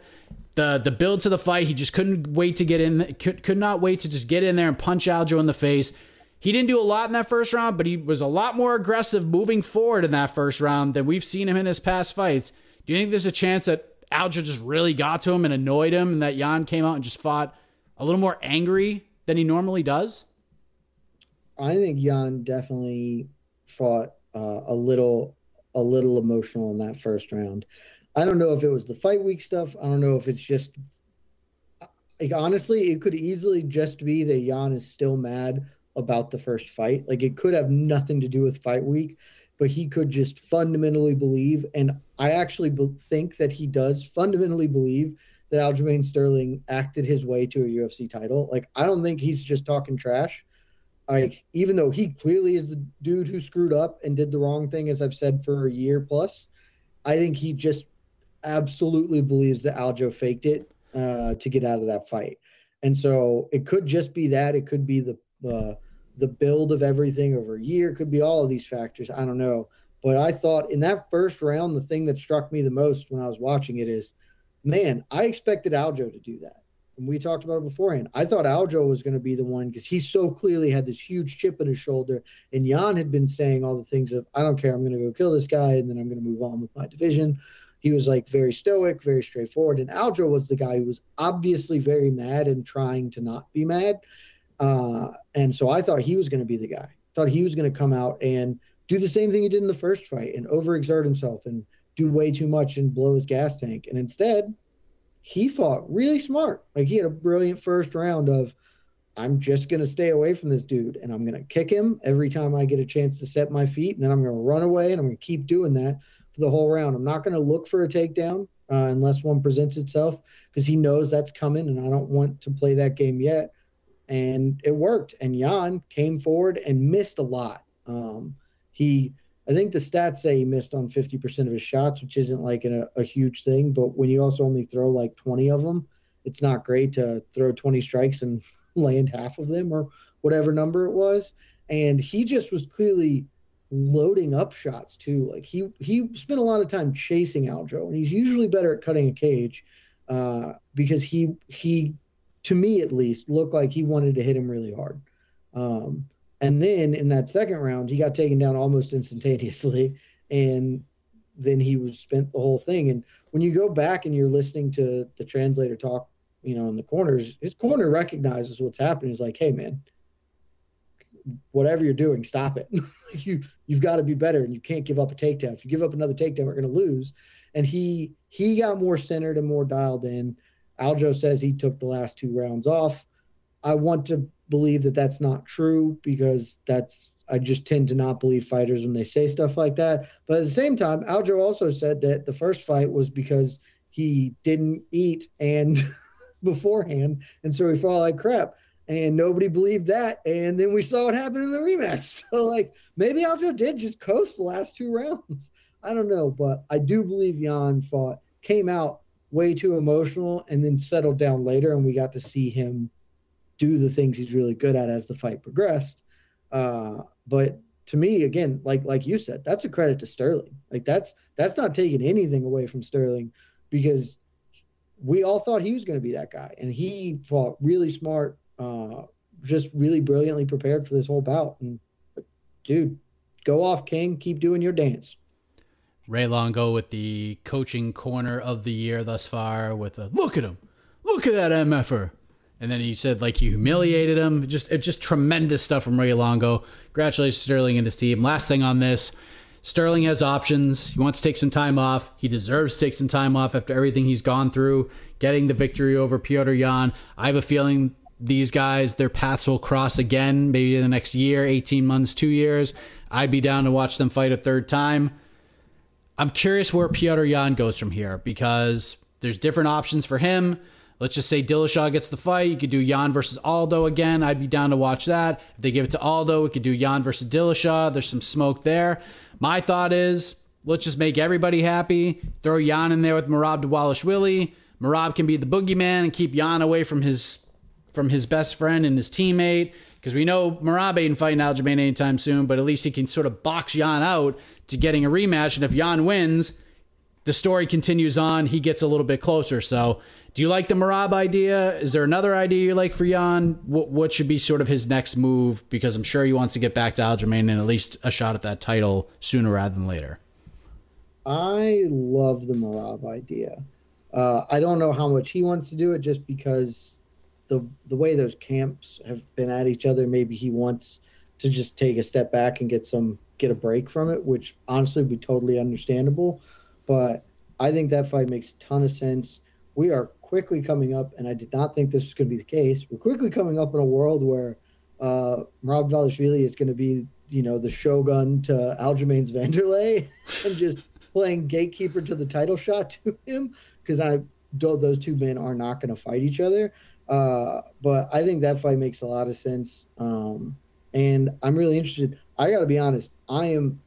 The the build to the fight, he just couldn't wait to get in could, could not wait to just get in there and punch Aljo in the face. He didn't do a lot in that first round, but he was a lot more aggressive moving forward in that first round than we've seen him in his past fights. Do you think there's a chance that Aljo just really got to him and annoyed him and that Yan came out and just fought a little more angry than he normally does? I think Yan definitely fought uh, a little a little emotional in that first round. I don't know if it was the fight week stuff. I don't know if it's just like honestly, it could easily just be that Yan is still mad about the first fight. Like it could have nothing to do with fight week, but he could just fundamentally believe, and I actually be- think that he does fundamentally believe that Aljamain Sterling acted his way to a UFC title. Like I don't think he's just talking trash like even though he clearly is the dude who screwed up and did the wrong thing as i've said for a year plus i think he just absolutely believes that aljo faked it uh, to get out of that fight and so it could just be that it could be the uh, the build of everything over a year could be all of these factors i don't know but i thought in that first round the thing that struck me the most when i was watching it is man i expected aljo to do that and we talked about it beforehand. I thought Aljo was going to be the one because he so clearly had this huge chip in his shoulder. And Yan had been saying all the things of, I don't care, I'm going to go kill this guy and then I'm going to move on with my division. He was like very stoic, very straightforward. And Aljo was the guy who was obviously very mad and trying to not be mad. Uh, and so I thought he was going to be the guy. Thought he was going to come out and do the same thing he did in the first fight and overexert himself and do way too much and blow his gas tank. And instead, he fought really smart. Like he had a brilliant first round of I'm just going to stay away from this dude and I'm going to kick him every time I get a chance to set my feet. And then I'm going to run away and I'm going to keep doing that for the whole round. I'm not going to look for a takedown uh, unless one presents itself because he knows that's coming and I don't want to play that game yet. And it worked. And Yan came forward and missed a lot. Um, he I think the stats say he missed on 50% of his shots, which isn't like a, a, huge thing. But when you also only throw like 20 of them, it's not great to throw 20 strikes and land half of them or whatever number it was. And he just was clearly loading up shots too. Like he he spent a lot of time chasing Aljo, and he's usually better at cutting a cage uh, because he he, to me at least, looked like he wanted to hit him really hard. Um, And then in that second round, he got taken down almost instantaneously. And then he was spent the whole thing. And when you go back and you're listening to the translator talk, you know, in the corners, his corner recognizes what's happening. He's like, hey, man, whatever you're doing, stop it. you you've got to be better, and you can't give up a takedown. If you give up another takedown, we're going to lose. And he he got more centered and more dialed in. Aljo says he took the last two rounds off. I want to believe that that's not true because that's I just tend to not believe fighters when they say stuff like that. But at the same time, Aljo also said that the first fight was because he didn't eat and beforehand, and so he fought like crap and nobody believed that. And then we saw what happened in the rematch. So like maybe Aljo did just coast the last two rounds. I don't know, but I do believe Yan fought, came out way too emotional, and then settled down later, and we got to see him do the things he's really good at as the fight progressed. Uh, but to me, again, like like you said, that's a credit to Sterling. Like that's that's not taking anything away from Sterling because we all thought he was going to be that guy, and he fought really smart, uh, just really brilliantly prepared for this whole bout. And dude, go off, King. Keep doing your dance. Ray Longo with the coaching corner of the year thus far. With a look at him, look at that mf'er. And then he said like you humiliated him. Just just tremendous stuff from Ray Longo. Congratulations Sterling and his team. Last thing on this. Sterling has options. He wants to take some time off. He deserves to take some time off after everything he's gone through, getting the victory over Petr Yan. I have a feeling these guys, their paths will cross again, maybe in the next year, 18 months, two years. I'd be down to watch them fight a third time. I'm curious where Piotr Yan goes from here because there's different options for him. Let's just say Dillashaw gets the fight. You could do Yan versus Aldo again. I'd be down to watch that. If they give it to Aldo, we could do Yan versus Dillashaw. There's some smoke there. My thought is let's just make everybody happy. Throw Yan in there with Marab Merab Dvalishvili. Marab can be the boogeyman and keep Yan away from his from his best friend and his teammate because we know Marab ain't fighting Aljamain anytime soon, but at least he can sort of box Yan out to getting a rematch. And if Yan wins, the story continues on. He gets a little bit closer. So, do you like the Merab idea? Is there another idea you like for Yan? What, what should be sort of his next move? Because I'm sure he wants to get back to Aljamain and at least a shot at that title sooner rather than later. I love the Merab idea. Uh, I don't know how much he wants to do it just because the the way those camps have been at each other, maybe he wants to just take a step back and get some get a break from it, which honestly would be totally understandable. But I think that fight makes a ton of sense. We are quickly coming up, and I did not think this was going to be the case. We're quickly coming up in a world where uh, Rob Dvalishvili is going to be, you know, the shogun to Aljamain's Wanderlei and just playing gatekeeper to the title shot to him because I those two men are not going to fight each other. Uh, but I think that fight makes a lot of sense. Um, and I'm really interested. I got to be honest, I am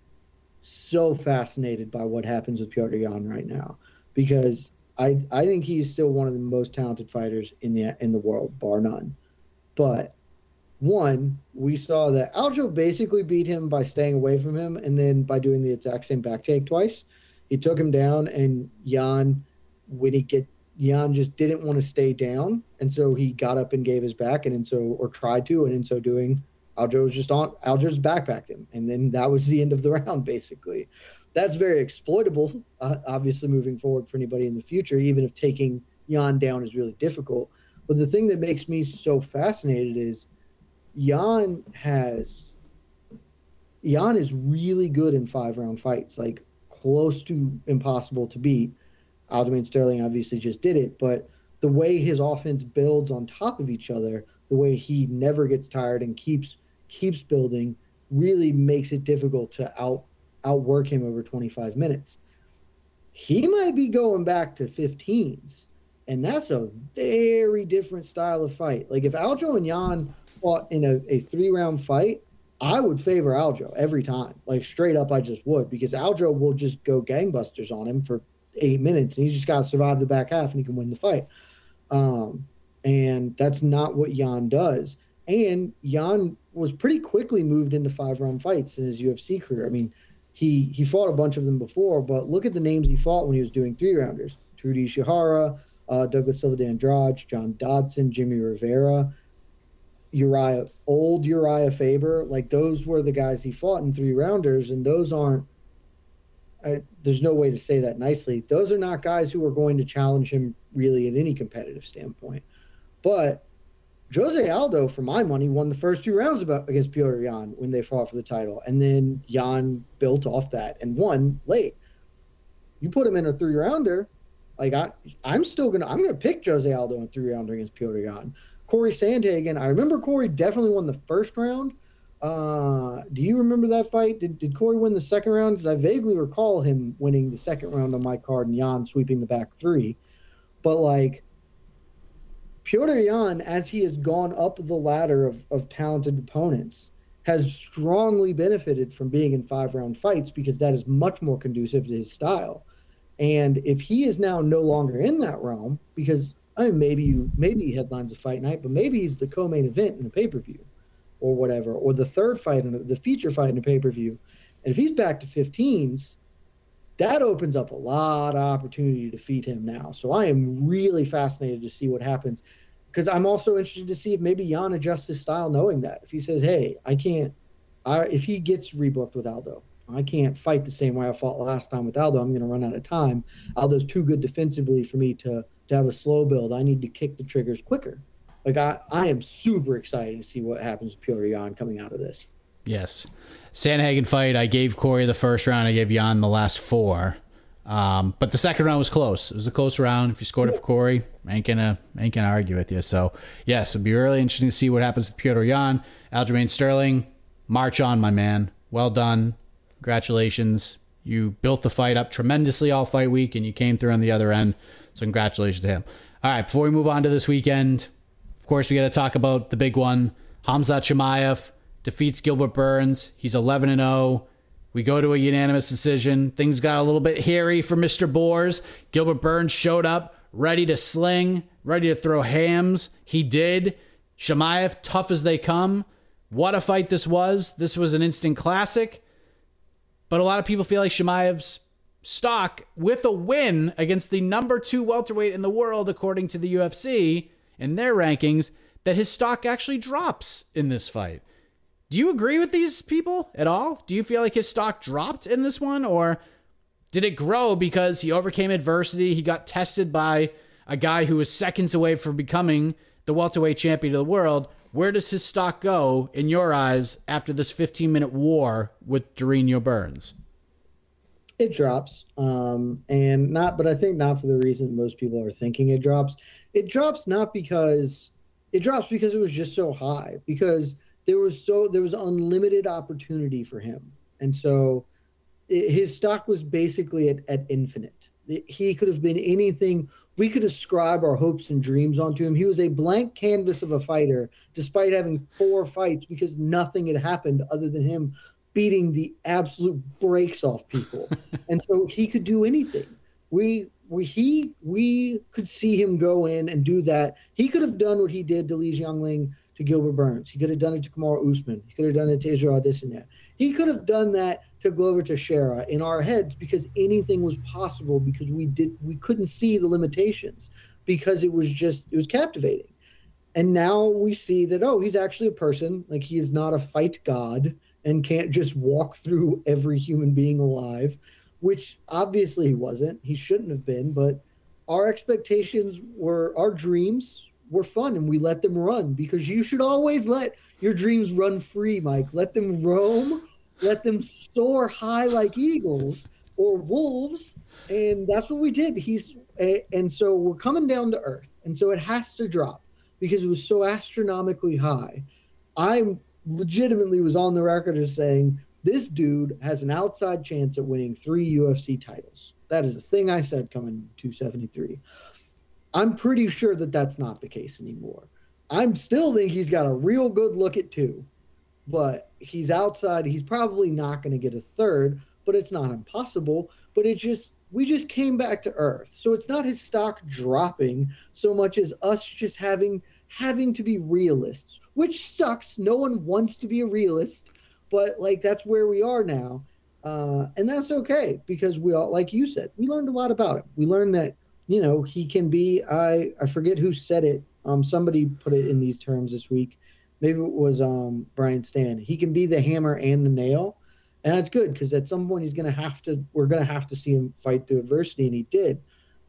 so fascinated by what happens with Petr Yan right now because I I think he's still one of the most talented fighters in the in the world, bar none. But one, we saw that Aljo basically beat him by staying away from him and then by doing the exact same back take twice. He took him down and Yan when he get Yan just didn't want to stay down, and so he got up and gave his back, and in so or tried to, and in so doing, Aljo was just on Aljo's backpacked him, and then that was the end of the round basically. That's very exploitable, uh, obviously moving forward for anybody in the future, even if taking Yan down is really difficult. But the thing that makes me so fascinated is Yan has Yan is really good in five round fights, like close to impossible to beat Aljamain Sterling obviously just did it, but the way his offense builds on top of each other, the way he never gets tired and keeps keeps building, really makes it difficult to out outwork him over 25 minutes. He might be going back to 15s, and that's a very different style of fight. Like if Aljo and Yan fought in a, a three round fight, I would favor Aljo every time. Like straight up, I just would because Aljo will just go gangbusters on him for eight minutes, and he's just got to survive the back half, and he can win the fight. Um, and that's not what Yan does. And Yan was pretty quickly moved into five round fights in his UFC career. I mean, he he fought a bunch of them before, but look at the names he fought when he was doing three rounders: Teruto Ishihara, uh, Douglas Silva de Andrade, John Dodson, Jimmy Rivera. Uriah, old Uriah Faber, like those were the guys he fought in three rounders, and those aren't. I, there's no way to say that nicely. Those are not guys who are going to challenge him really at any competitive standpoint. But Jose Aldo, for my money, won the first two rounds about, against Piotr Yan when they fought for the title, and then Yan built off that and won late. You put him in a three rounder, like I, I'm still gonna I'm gonna pick Jose Aldo in three rounder against Piotr Yan. Corey Sandhagen, I remember Corey definitely won the first round. Uh, do you remember that fight? Did, did Corey win the second round? Because I vaguely recall him winning the second round on my card and Yan sweeping the back three. But like Petr Yan, as he has gone up the ladder of, of talented opponents, has strongly benefited from being in five round fights because that is much more conducive to his style. And if he is now no longer in that realm, because I mean, maybe you maybe he headlines a fight night, but maybe he's the co-main event in a pay-per-view, or whatever, or the third fight in a, the feature fight in a pay-per-view. And if he's back to 15s, that opens up a lot of opportunity to feed him now. So I am really fascinated to see what happens, because I'm also interested to see if maybe Yan adjusts his style, knowing that if he says, "Hey, I can't," I, if he gets rebooked with Aldo, I can't fight the same way I fought last time with Aldo. I'm going to run out of time. Aldo's too good defensively for me to to have a slow build. I need to kick the triggers quicker. Like I, I am super excited to see what happens with Petr Yan coming out of this. Yes, Sandhagen fight. I gave Corey the first round. I gave Yan the last four. Um, but the second round was close. It was a close round. If you scored it for Corey, ain't gonna ain't gonna argue with you. So yes, it'd be really interesting to see what happens with Petr Yan. Aljamain Sterling, march on, my man. Well done. Congratulations. You built the fight up tremendously all fight week, and you came through on the other end. So congratulations to him. All right, before we move on to this weekend, of course we got to talk about the big one. Khamzat Chimaev defeats Gilbert Burns. He's 11 and 0. We go to a unanimous decision. Things got a little bit hairy for Mr. Boers. Gilbert Burns showed up ready to sling, ready to throw hams. He did. Chimaev, tough as they come. What a fight this was. This was an instant classic. But a lot of people feel like Chimaev's stock with a win against the number two welterweight in the world, according to the UFC in their rankings, that his stock actually drops in this fight. Do you agree with these people at all? Do you feel like his stock dropped in this one, or did it grow because he overcame adversity? He got tested by a guy who was seconds away from becoming the welterweight champion of the world. Where does his stock go in your eyes after this 15 minute war with Durinho Burns? it drops um, and not but i think not for the reason most people are thinking it drops it drops not because it drops because it was just so high because there was so there was unlimited opportunity for him and so it, his stock was basically at, at infinite he could have been anything we could ascribe our hopes and dreams onto him he was a blank canvas of a fighter despite having four fights because nothing had happened other than him beating the absolute brakes off people. and so he could do anything. We we he we could see him go in and do that. He could have done what he did to Li Jingliang to Gilbert Burns. He could have done it to Kamaru Usman. He could have done it to Israel Adesanya. He could have done that to Glover Teixeira in our heads because anything was possible because we did we couldn't see the limitations because it was just it was captivating. And now we see that oh he's actually a person like he is not a fight god and can't just walk through every human being alive, which obviously he wasn't. He shouldn't have been, but our expectations were our dreams were fun and we let them run because you should always let your dreams run free, Mike. Let them roam, let them soar high like eagles or wolves, and that's what we did. He's and so we're coming down to earth, and so it has to drop because it was so astronomically high. I'm legitimately was on the record as saying this dude has an outside chance at winning three UFC titles. That is a thing I said coming to 273. I'm pretty sure that that's not the case anymore. I'm still think he's got a real good look at two, but he's outside. He's probably not going to get a third, but it's not impossible. But it just we just came back to earth. So it's not his stock dropping so much as us just having having to be realists, which sucks. No one wants to be a realist, but like that's where we are now. Uh, and that's okay because we all, like you said, we learned a lot about him. We learned that, you know, he can be, I, I forget who said it. Um, somebody put it in these terms this week. maybe it was um, Brian Stann. He can be the hammer and the nail, and that's good because at some point he's to have to. We're to have to see him fight through adversity, and he did.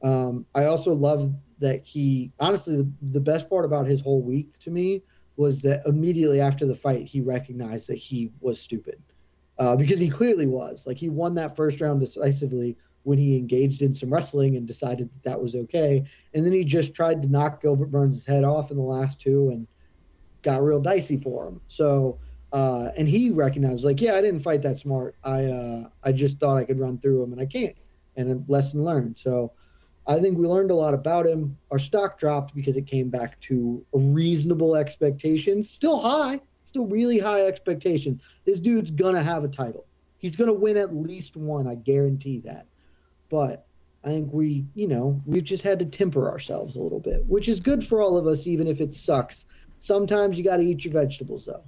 Um, I also love that he honestly the, the best part about his whole week to me was that immediately after the fight he recognized that he was stupid uh, because he clearly was like he won that first round decisively when he engaged in some wrestling and decided that that was okay and then he just tried to knock Gilbert Burns' head off in the last two and got real dicey for him so uh, and he recognized like yeah I didn't fight that smart I uh, I just thought I could run through him and I can't and a lesson learned so I think we learned a lot about him. Our stock dropped because it came back to reasonable expectations. Still high, still really high expectations. This dude's gonna have a title. He's gonna win at least one. I guarantee that. But I think we, you know, we've just had to temper ourselves a little bit, which is good for all of us, even if it sucks. Sometimes you got to eat your vegetables, though.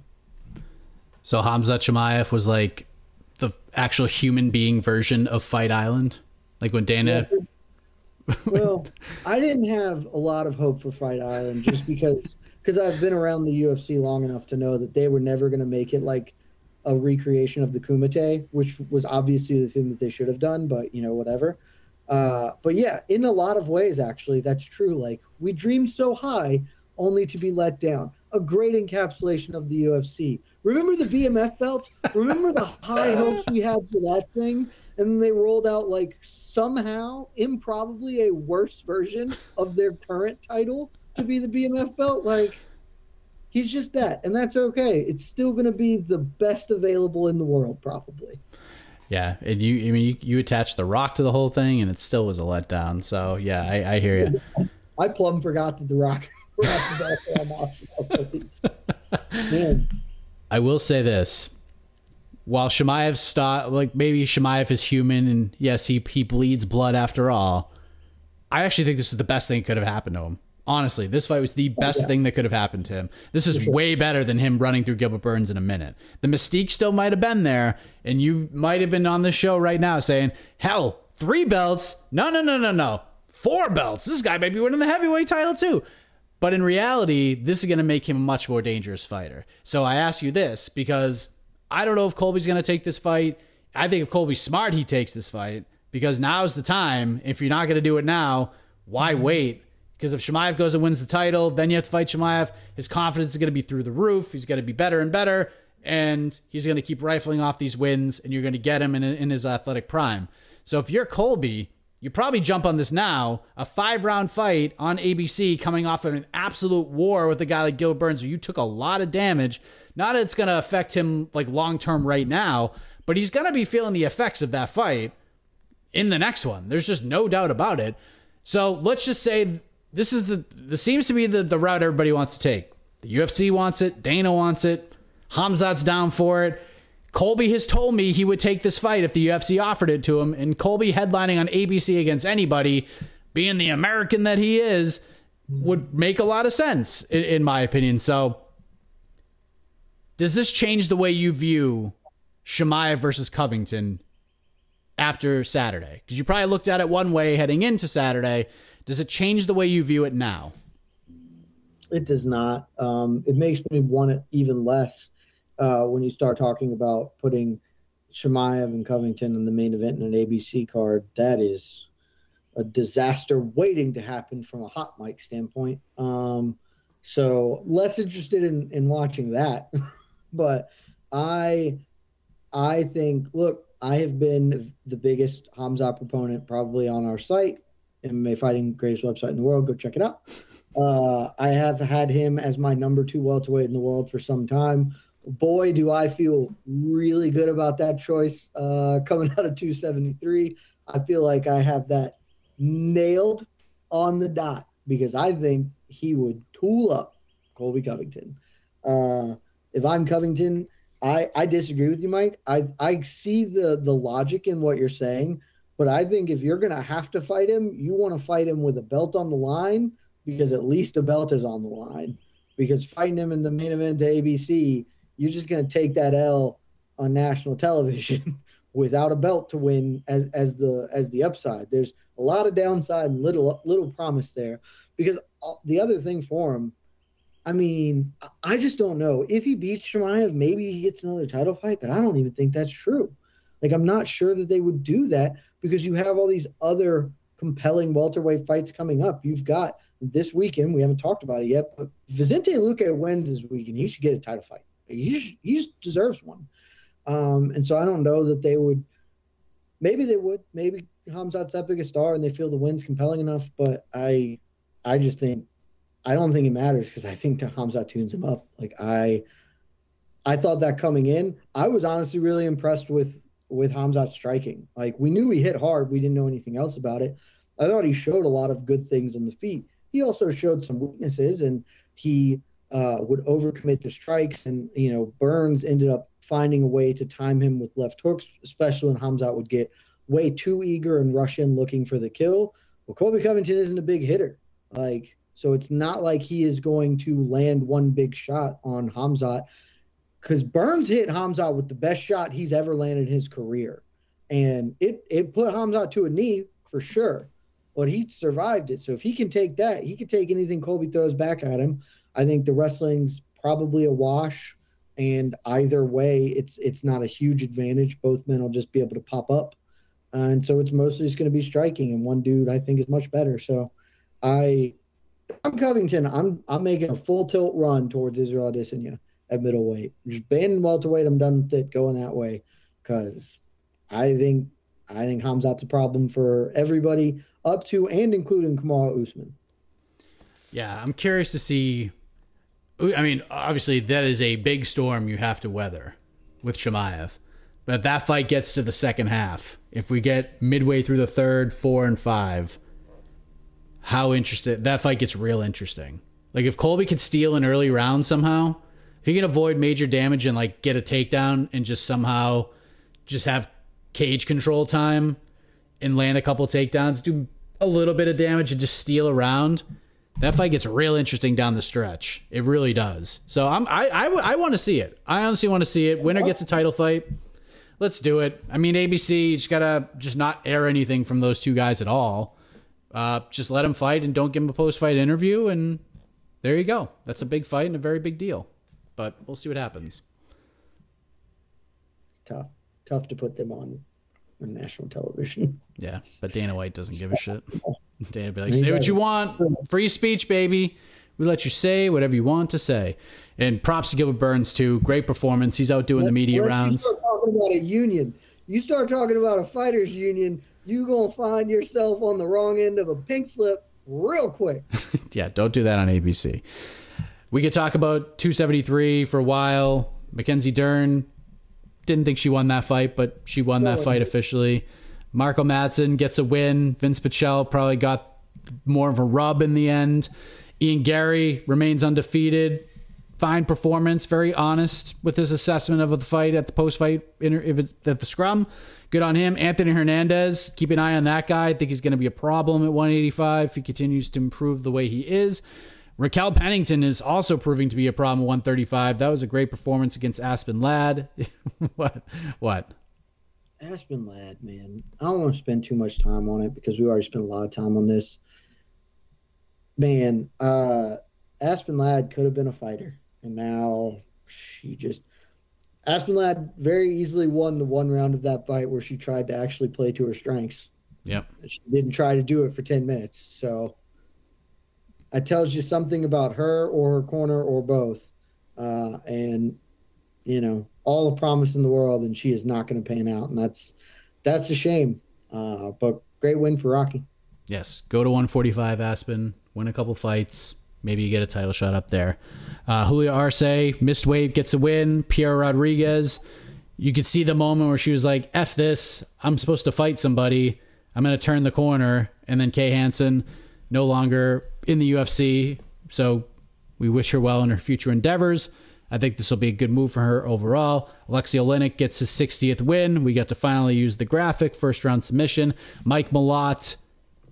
So Khamzat Chimaev was like the actual human being version of Fight Island, like when Dana. Yeah, well, I didn't have a lot of hope for Fight Island just because because I've been around the UFC long enough to know that they were never going to make it like a recreation of the Kumite, which was obviously the thing that they should have done, but you know whatever. Uh, but yeah, in a lot of ways, actually, that's true. Like we dreamed so high, only to be let down. A great encapsulation of the UFC. Remember the BMF belt? Remember the high hopes we had for that thing? and they rolled out like somehow improbably a worse version of their current title to be the BMF belt like he's just that and that's okay. It's still going to be the best available in the world probably. Yeah and you i mean you, you attached the rock to the whole thing and it still was a letdown so yeah i, I hear you i plumb forgot that the rock man. I will say this. While Chimaev stop like maybe Chimaev is human and yes he he bleeds blood after all. I actually think this is the best thing that could have happened to him. Honestly, this fight was the best oh, yeah. thing that could have happened to him. This is sure. way better than him running through Gilbert Burns in a minute. The mystique still might have been there, and you might have been on the show right now saying, "Hell, three belts? No, no, no, no, no, four belts. This guy might be winning the heavyweight title too." But in reality, this is going to make him a much more dangerous fighter. So I ask you this because I don't know if Colby's going to take this fight. I think if Colby's smart, he takes this fight because now's the time. If you're not going to do it now, why mm-hmm. wait? Because if Chimaev goes and wins the title, then you have to fight Chimaev. His confidence is going to be through the roof. He's going to be better and better, and he's going to keep rifling off these wins, and you're going to get him in, in his athletic prime. So if you're Colby, you probably jump on this now. A five round fight on ABC coming off of an absolute war with a guy like Gil Burns, where you took a lot of damage. Not that it's going to affect him like long term right now, but he's going to be feeling the effects of that fight in the next one. There's just no doubt about it. So let's just say this is the this seems to be the, the route everybody wants to take. The UFC wants it, Dana wants it, Khamzat's down for it. Colby has told me he would take this fight if the UFC offered it to him, and Colby headlining on ABC against anybody, being the American that he is, would make a lot of sense in, in my opinion. So does this change the way you view Chimaev versus Covington after Saturday? Because you probably looked at it one way heading into Saturday. Does it change the way you view it now? It does not. Um, it makes me want it even less uh, when you start talking about putting Chimaev and Covington in the main event in an ABC card. That is a disaster waiting to happen from a hot mic standpoint. Um, so less interested in, in watching that. but I I think look, I have been the biggest Khamzat proponent probably on our site, MMA Fighting greatest website in the world. Go check it out. Uh, I have had him as my number two welterweight in the world for some time. Boy, do I feel really good about that choice uh, coming out of 273. I feel like I have that nailed on the dot because I think he would tool up Colby Covington. Uh, if I'm Covington, I, I disagree with you, Mike. I I see the the logic in what you're saying, but I think if you're gonna have to fight him, you want to fight him with a belt on the line because at least a belt is on the line. Because fighting him in the main event to ABC, you're just gonna take that L on national television without a belt to win as as the as the upside. There's a lot of downside and little little promise there. Because uh, the other thing for him, I mean, I just don't know. If he beats Chimaev, maybe he gets another title fight, but I don't even think that's true. Like, I'm not sure that they would do that because you have all these other compelling welterweight fights coming up. You've got this weekend, we haven't talked about it yet, but Vicente Luque wins this weekend. He should get a title fight. He, he just deserves one. Um, and so I don't know that they would. Maybe they would. Maybe Khamzat's that big a star, and they feel the win's compelling enough. But I, I just think, I don't think it matters because I think Khamzat tunes him up. Like I, I thought that coming in, I was honestly really impressed with with Khamzat striking. Like we knew he hit hard, we didn't know anything else about it. I thought he showed a lot of good things on the feet. He also showed some weaknesses, and he uh, would overcommit to strikes. And you know, Burns ended up finding a way to time him with left hooks, especially when Khamzat would get way too eager and rush in looking for the kill. Well, Colby Covington isn't a big hitter, like so it's not like he is going to land one big shot on Khamzat because Burns hit Khamzat with the best shot he's ever landed in his career, and it it put Khamzat to a knee for sure, but he survived it. So if he can take that, he can take anything Colby throws back at him. I think the wrestling's probably a wash, and either way, it's it's not a huge advantage. Both men will just be able to pop up, and so it's mostly just going to be striking. And one dude I think is much better. So I. I'm Covington. I'm I'm making a full tilt run towards Israel Adesanya at middleweight. Just banning welterweight. I'm done with it going that way because I think I think Khamzat's a problem for everybody up to and including Kamaru Usman. Yeah, I'm curious to see. I mean, obviously that is a big storm you have to weather with Chimaev, but that fight gets to the second half. If we get midway through the third, four and five, how interested that fight gets real interesting. Like if Colby could steal an early round somehow, if he can avoid major damage and like get a takedown and just somehow just have cage control time and land a couple takedowns, do a little bit of damage and just steal around, that fight gets real interesting down the stretch. It really does. So I'm I I, I want to see it. I honestly want to see it. Winner gets a title fight. Let's do it. I mean, ABC, you just gotta just not air anything from those two guys at all. Uh, just let them fight and don't give them a post fight interview, and there you go. That's a big fight and a very big deal but we'll see what happens. It's tough, tough to put them on, on national television. Yeah, but Dana White doesn't give a shit. Dana be like, say what you want, free speech, baby. We let you say whatever you want to say. And props to Gilbert Burns too. Great performance. He's out doing the media rounds. You start talking about a union. You start talking about a fighters union. You gonna find yourself on the wrong end of a pink slip real quick. yeah, don't do that on ABC. We could talk about 273 for a while. Mackenzie Dern didn't think she won that fight, but she won that fight officially. Mark O. Madsen gets a win. Vinc Pichel probably got more of a rub in the end. Ian Garry remains undefeated. Fine performance, very honest with his assessment of the fight at the post-fight If it's at the scrum. Good on him. Anthony Hernandez, keep an eye on that guy. I think he's going to be a problem at 185 if he continues to improve the way he is. Raquel Pennington is also proving to be a problem at 135. That was a great performance against Aspen Ladd. what? What? Aspen Ladd, man. I don't want to spend too much time on it because we already spent a lot of time on this. Man, uh, Aspen Ladd could have been a fighter, and now she just. Aspen Ladd very easily won the one round of that fight where she tried to actually play to her strengths. Yep. She didn't try to do it for 10 minutes. So it tells you something about her or her corner or both. Uh, and you know, all the promise in the world, and she is not going to pan out, and that's that's a shame. Uh, but great win for Rocky. Yes, go to 145 Aspen, win a couple fights, maybe you get a title shot up there. Uh, Julio Arce missed weight, gets a win. Piera Rodriguez, you could see the moment where she was like, "F this, I'm supposed to fight somebody. I'm going to turn the corner," and then Kay Hansen no longer in the UFC. So we wish her well in her future endeavors. I think this will be a good move for her overall. Alexei Oleinik gets his 60th win. We got to finally use the graphic first round submission. Mike Malott,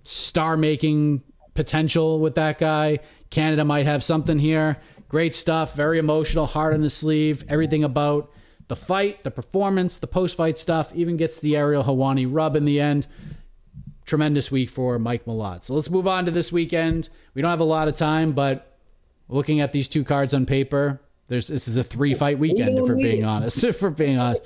star making potential with that guy. Canada might have something here. Great stuff. Very emotional, heart on the sleeve. Everything about the fight, the performance, the post fight stuff. Even gets the Ariel Helwani rub in the end tremendous week for Mike Malott. So let's move on to this weekend. We don't have a lot of time, but looking at these two cards on paper, there's this is a three fight oh, weekend. If we're being honest, if we're being honest,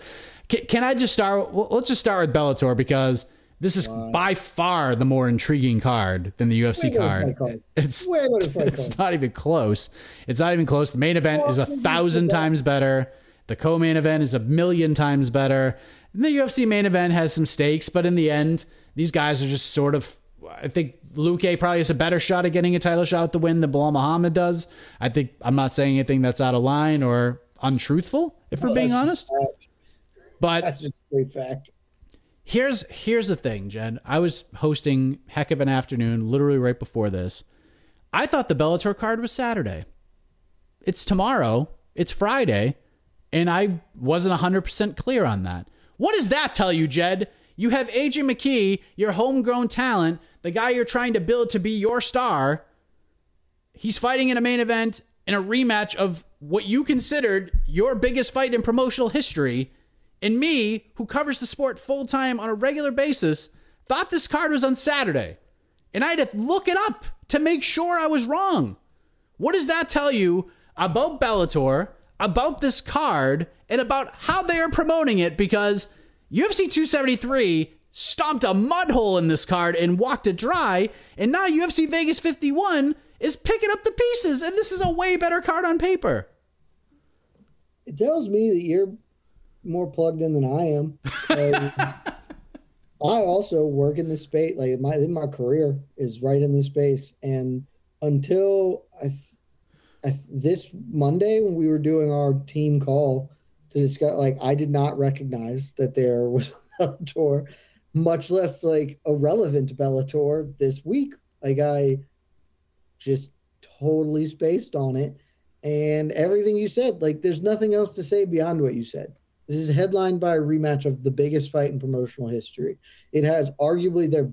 can, can I just start? Let's just start with Bellator because this is by far the more intriguing card than the UFC card. card. It's it's card. not even close. It's not even close. The main event well, is a thousand times better. The co-main event is a million times better. And the UFC main event has some stakes, but in the end, these guys are just sort of. I think Luque probably has a better shot at getting a title shot to win than Belal Muhammad does. I think I'm not saying anything that's out of line or untruthful, if no, we're being honest. But that's just a great fact. Here's here's the thing, Jed. I was hosting heck of an afternoon, literally right before this. I thought the Bellator card was Saturday. It's tomorrow. It's Friday, and I wasn't 100% clear on that. What does that tell you, Jed? You have AJ McKee, your homegrown talent, the guy you're trying to build to be your star. He's fighting in a main event in a rematch of what you considered your biggest fight in promotional history and me, who covers the sport full time on a regular basis, thought this card was on Saturday. And I had to look it up to make sure I was wrong. What does that tell you about Bellator, about this card, and about how they are promoting it? Because UFC 273 stomped a mud hole in this card and walked it dry, and now UFC Vegas 51 is picking up the pieces, and this is a way better card on paper. It tells me that you're more plugged in than I am. I also work in this space. Like my my career is right in this space, and until I, I, this Monday when we were doing our team call to discuss, like I did not recognize that there was a Bellator, much less like a relevant Bellator this week. Like I just totally spaced on it, and everything you said. Like there's nothing else to say beyond what you said. This is headlined by a rematch of the biggest fight in promotional history. It has arguably their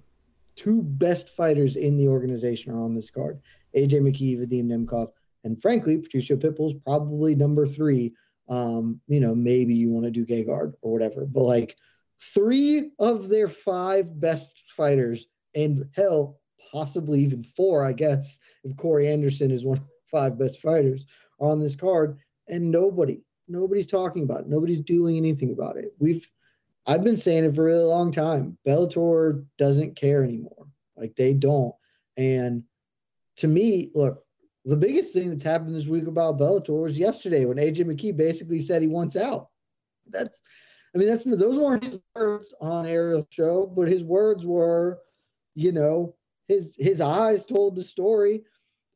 two best fighters in the organization are on this card AJ McKee, Vadim Nemkov, and frankly, Patricio Pitbull's probably number three. Um, you know, maybe you want to do Gegard or whatever, but like three of their five best fighters, and hell, possibly even four, I guess, if Corey Anderson is one of the five best fighters, on this card, and nobody, Nobody's talking about it. Nobody's doing anything about it. We've I've been saying it for a really long time. Bellator doesn't care anymore. Like they don't. And to me, look, the biggest thing that's happened this week about Bellator was yesterday when AJ McKee basically said he wants out. That's I mean, that's those weren't his words on Ariel's show, but his words were, you know, his his eyes told the story.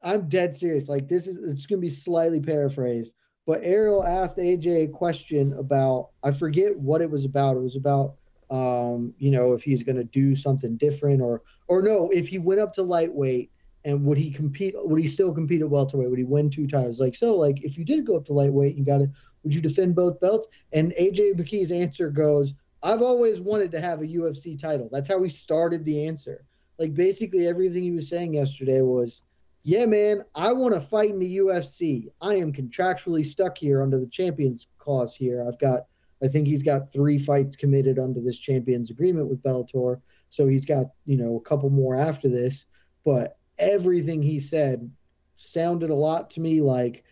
I'm dead serious. Like this is it's gonna be slightly paraphrased but Ariel asked AJ a question about I forget what it was about. It was about um, you know, if he's going to do something different or or no, if he went up to lightweight and would he compete would he still compete at welterweight? Would he win two titles? Like so like if you did go up to lightweight, you got to would you defend both belts? And AJ McKee's answer goes, I've always wanted to have a UFC title. That's how he started the answer. Like basically everything he was saying yesterday was yeah, man, I want to fight in the UFC. I am contractually stuck here under the champions clause here. I've got, I think he's got three fights committed under this champions agreement with Bellator. So he's got, you know, a couple more after this. But everything he said sounded a lot to me like,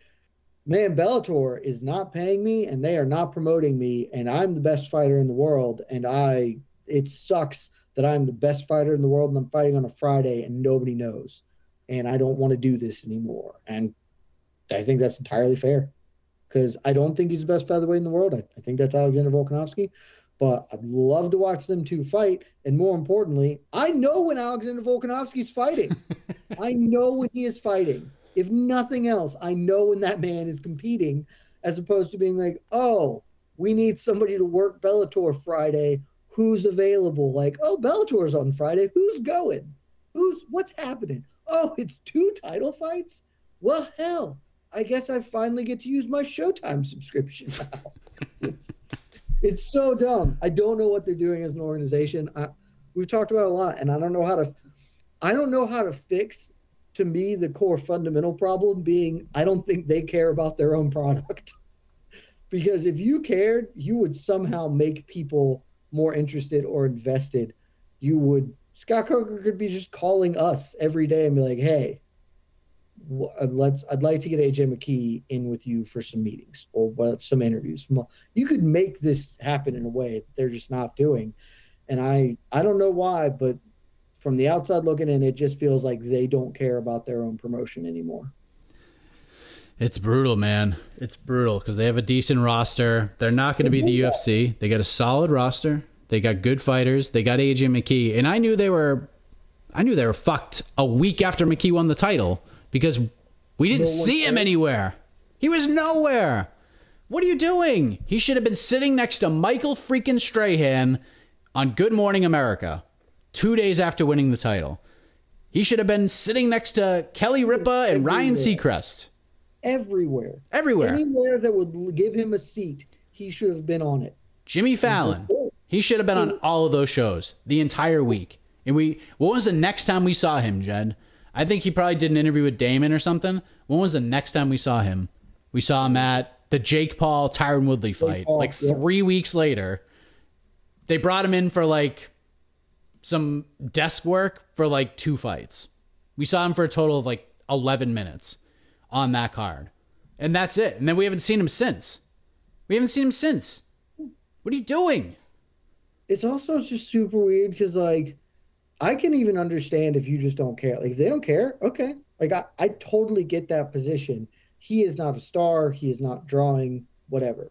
man, Bellator is not paying me and they are not promoting me. And I'm the best fighter in the world. And I, it sucks that I'm the best fighter in the world and I'm fighting on a Friday and nobody knows and I don't want to do this anymore. And I think that's entirely fair because I don't think he's the best featherweight in the world. I, I think that's Alexander Volkanovski, but I'd love to watch them two fight. And more importantly, I know when Alexander Volkanovski's fighting. I know when he is fighting. If nothing else, I know when that man is competing, as opposed to being like, oh, we need somebody to work Bellator Friday. Who's available? Like, oh, Bellator's on Friday. Who's going? Who's what's happening? Oh, it's two title fights? Well, hell, I guess I finally get to use my Showtime subscription now. it's, it's so dumb. I don't know what they're doing as an organization. I, we've talked about a lot, and I don't know how to. I don't know how to fix. To me, the core fundamental problem being I don't think they care about their own product. because if you cared, you would somehow make people more interested or invested. You would Scott Coker could be just calling us every day and be like, "Hey, let's I'd like to get AJ McKee in with you for some meetings or some interviews. You could make this happen in a way that they're just not doing, and I I don't know why, but from the outside looking in, it just feels like they don't care about their own promotion anymore. It's brutal, man. It's brutal because they have a decent roster. They're not going to be the UFC. They got a solid roster. They got good fighters. They got AJ McKee, and I knew they were, I knew they were fucked a week after McKee won the title because we didn't no see him anywhere. He was nowhere. What are you doing? He should have been sitting next to Michael freaking Strahan on Good Morning America two days after winning the title. He should have been sitting next to Kelly Ripa and Ryan Seacrest. Everywhere. Everywhere. Anywhere that would give him a seat, he should have been on it. Jimmy Fallon. He should have been on all of those shows the entire week. And we what was the next time we saw him, Jed? I think he probably did an interview with Damon or something. When was the next time we saw him? We saw him at the Jake Paul Tyron Woodley fight. Paul, like three yeah. weeks later, they brought him in for like some desk work for like two fights. We saw him for a total of like 11 minutes on that card. And that's it. And then we haven't seen him since. We haven't seen him since. What are you doing? It's also just super weird because, like, I can even understand if you just don't care. Like if they don't care, okay. Like I, I totally get that position. He is not a star. He is not drawing whatever.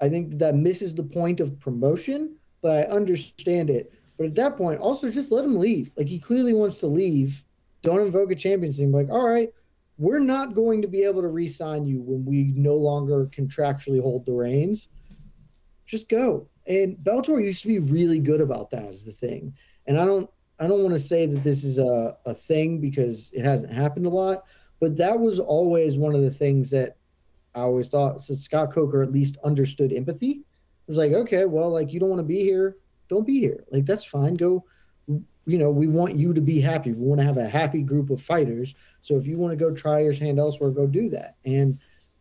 I think that misses the point of promotion, but I understand it. But at that point, also just let him leave. Like he clearly wants to leave. Don't invoke a champions. Like, all right, we're not going to be able to re-sign you when we no longer contractually hold the reins. Just go. And Bellator used to be really good about that as the thing. And I don't I don't want to say that this is a, a thing because it hasn't happened a lot, but that was always one of the things that I always thought so Scott Coker at least understood empathy. It was like, okay, well, like you don't want to be here, don't be here. Like that's fine. Go you know, we want you to be happy. We want to have a happy group of fighters. So if you want to go try your hand elsewhere, go do that. And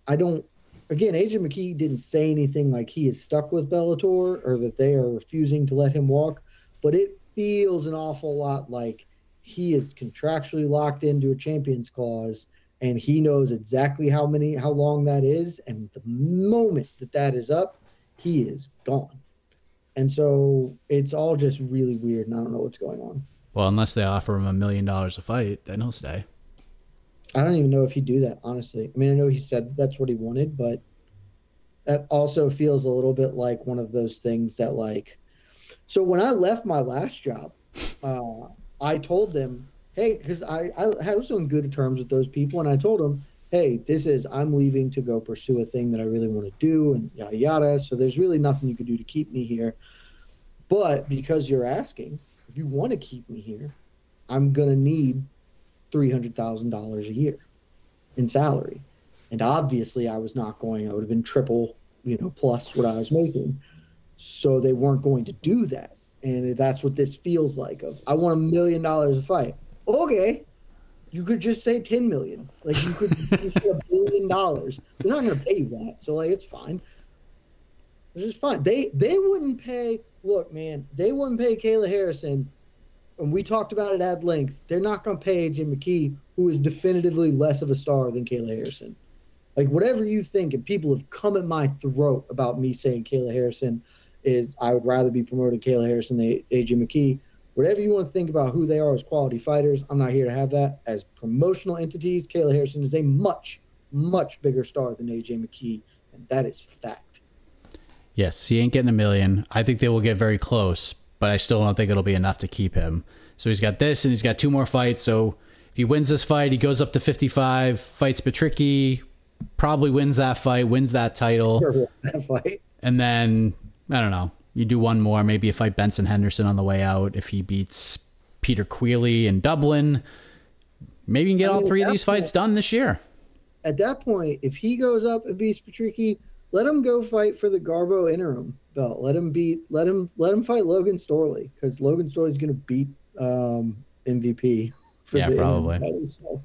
I don't again, AJ McKee didn't say anything like he is stuck with Bellator or that they are refusing to let him walk, but it feels an awful lot like he is contractually locked into a champions clause and he knows exactly how many how long that is. And the moment that that is up he is gone. And so it's all just really weird and i don't know what's going on. Well unless they offer him a million dollars a fight then he'll stay i don't even know if he'd do that honestly i mean i know he said that's what he wanted but that also feels a little bit like one of those things that like so when I left my last job, uh, I told them, hey, because I, I was on good terms with those people, and I told them, hey, this is I'm leaving to go pursue a thing that I really want to do, and yada yada. So there's really nothing you could do to keep me here. But because you're asking, if you want to keep me here, I'm gonna need three hundred thousand dollars a year in salary, and obviously I was not going. I would have been triple, you know, plus what I was making. So they weren't going to do that. And that's what this feels like of I want a million dollars a fight. Okay. You could just say ten million. Like you could just say a billion dollars. They're not gonna pay you that. So like it's fine. It's just fine. They they wouldn't pay look, man, they wouldn't pay Kayla Harrison and we talked about it at length. They're not gonna pay Jim McKee, who is definitively less of a star than Kayla Harrison. Like whatever you think, and people have come at my throat about me saying Kayla Harrison is I would rather be promoting Kayla Harrison than AJ McKee. Whatever you want to think about who they are as quality fighters, I'm not here to have that. As promotional entities, Kayla Harrison is a much, much bigger star than AJ McKee, and that is fact. Yes, he ain't getting a million. I think they will get very close, but I still don't think it'll be enough to keep him. So he's got this, and he's got two more fights. So if he wins this fight, he goes up to 55, fights Patricky, probably wins that fight, wins that title. Sure wins that fight. And then I don't know. You do one more, maybe you fight Benson Henderson on the way out. If he beats Peter Queally in Dublin, maybe you can get I mean, all three of these point, fights done this year. At that point, if he goes up and beats Patricky, let him go fight for the Garbo interim belt. Let him beat. Let him. Let him fight Logan Storley because Logan Storley's going to beat um, MVP. yeah, probably. So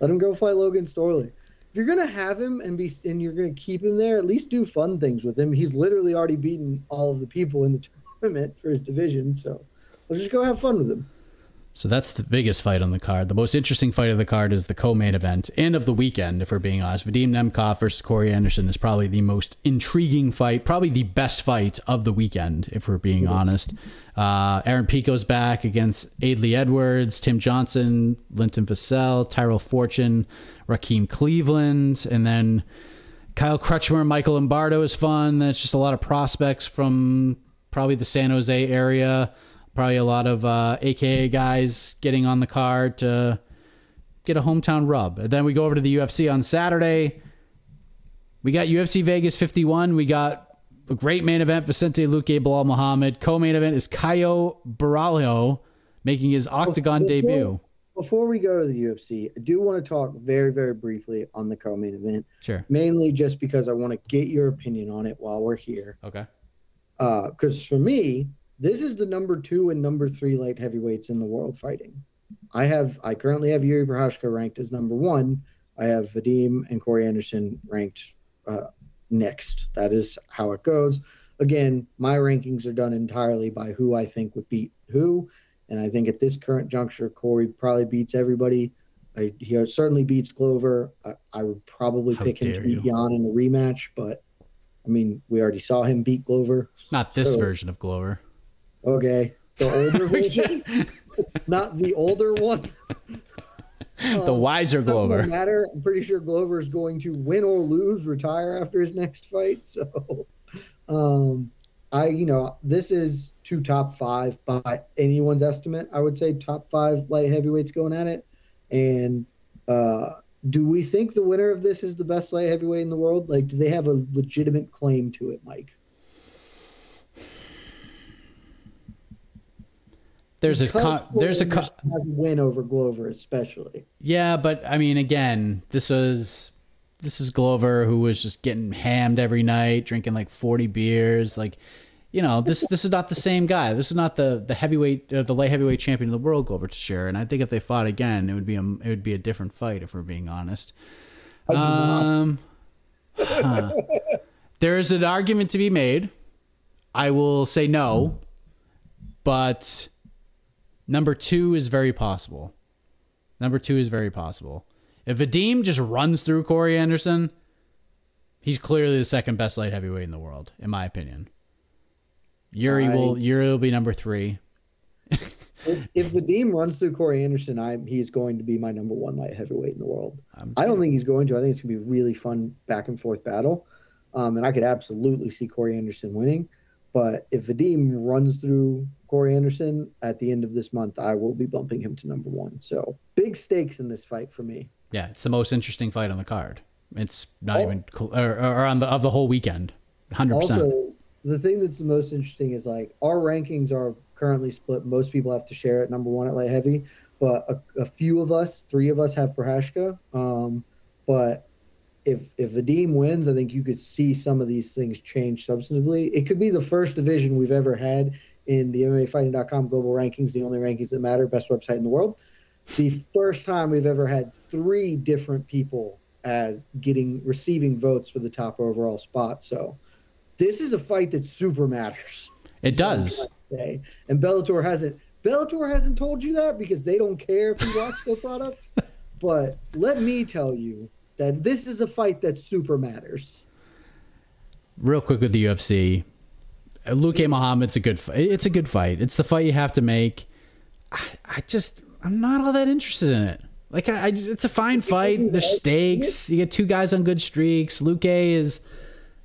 let him go fight Logan Storley if you're gonna have him and be and you're gonna keep him there, at least do fun things with him. He's literally already beaten all of the people in the tournament for his division, so let's just go have fun with him. So that's the biggest fight on the card. The most interesting fight of the card is the co-main event and of the weekend, if we're being honest. Vadim Nemkov versus Corey Anderson is probably the most intriguing fight, probably the best fight of the weekend, if we're being honest. Uh, Aaron Pico's back against Adli Edwards, Tim Johnson, Linton Vassell, Tyrell Fortune, Rakim Cleveland, and then Kyle Crutchmer, Michael Lombardo is fun. That's just a lot of prospects from probably the San Jose area. Probably a lot of uh, AKA guys getting on the card to get a hometown rub. And then we go over to the UFC on Saturday. We got UFC Vegas 51. We got a great main event, Vicente Luque, Belal Muhammad. Co-main event is Caio Borralho making his Octagon Before- debut. Before we go to the UFC, I do want to talk very, very briefly on the co-main event, Sure. mainly just because I want to get your opinion on it while we're here. Okay. Because for me, this is the number two and number three light heavyweights in the world fighting. I have, I currently have Jiri Prochazka ranked as number one. I have Vadim and Corey Anderson ranked uh, next. That is how it goes. Again, my rankings are done entirely by who I think would beat who. And I think at this current juncture, Corey probably beats everybody. I, he certainly beats Glover. I, I would probably How pick him to beat. Jan in a rematch, but I mean, we already saw him beat Glover. Not this So- version of Glover. Okay, the older version, not the older one. the wiser Doesn't Glover. matter. I'm pretty sure Glover is going to win or lose, retire after his next fight. So, um, I, you know, this is two top five by anyone's estimate. I would say top five light heavyweights going at it. And uh, do we think the winner of this is the best light heavyweight in the world? Like, do they have a legitimate claim to it, Mike? There's a con- there's a con- has a win over Glover, especially. yeah, but I mean, again, this was this is Glover who was just getting hammed every night, drinking like forty beers. Like, you know, this this is not the same guy. This is not the the heavyweight, uh, the light heavyweight champion of the world, Glover Teixeira. And I think if they fought again, it would be a it would be a different fight. If we're being honest. I do not. Um, huh. there is an argument to be made. I will say no, but number two is very possible. Number two is very possible. If Vadim just runs through Corey Anderson, he's clearly the second best light heavyweight in the world, in my opinion. Jiri I- will Jiri will be number three. if, if Vadim runs through Corey Anderson, I he's going to be my number one light heavyweight in the world. Um, I don't think he's going to. I think it's going to be a really fun back and forth battle, um, and I could absolutely see Corey Anderson winning. But if Vadim runs through Corey Anderson at the end of this month, I will be bumping him to number one. So big stakes in this fight for me. Yeah, it's the most interesting fight on the card. It's not Oh. even cl- or, or on the of the whole weekend. Hundred percent. Also, the thing that's the most interesting is like our rankings are currently split. Most people have to share at number one at light heavy, but a, a few of us, three of us, have Prochazka. Um, but if if Vadim wins, I think you could see some of these things change substantively. It could be the first division we've ever had in the MMAfighting.com global rankings, the only rankings that matter, best website in the world. The first time we've ever had three different people as getting receiving votes for the top overall spot. So this is a fight that super matters. It does. And Bellator hasn't Bellator hasn't told you that because they don't care if you watch their product. But let me tell you that this is a fight that super matters. Real quick with the UFC, Luque Muhammad's a good fight. It's a good fight. It's the fight you have to make. I, I just I'm not all that interested in it. Like I, I it's a fine fight. There's stakes. You get two guys on good streaks. Luque is.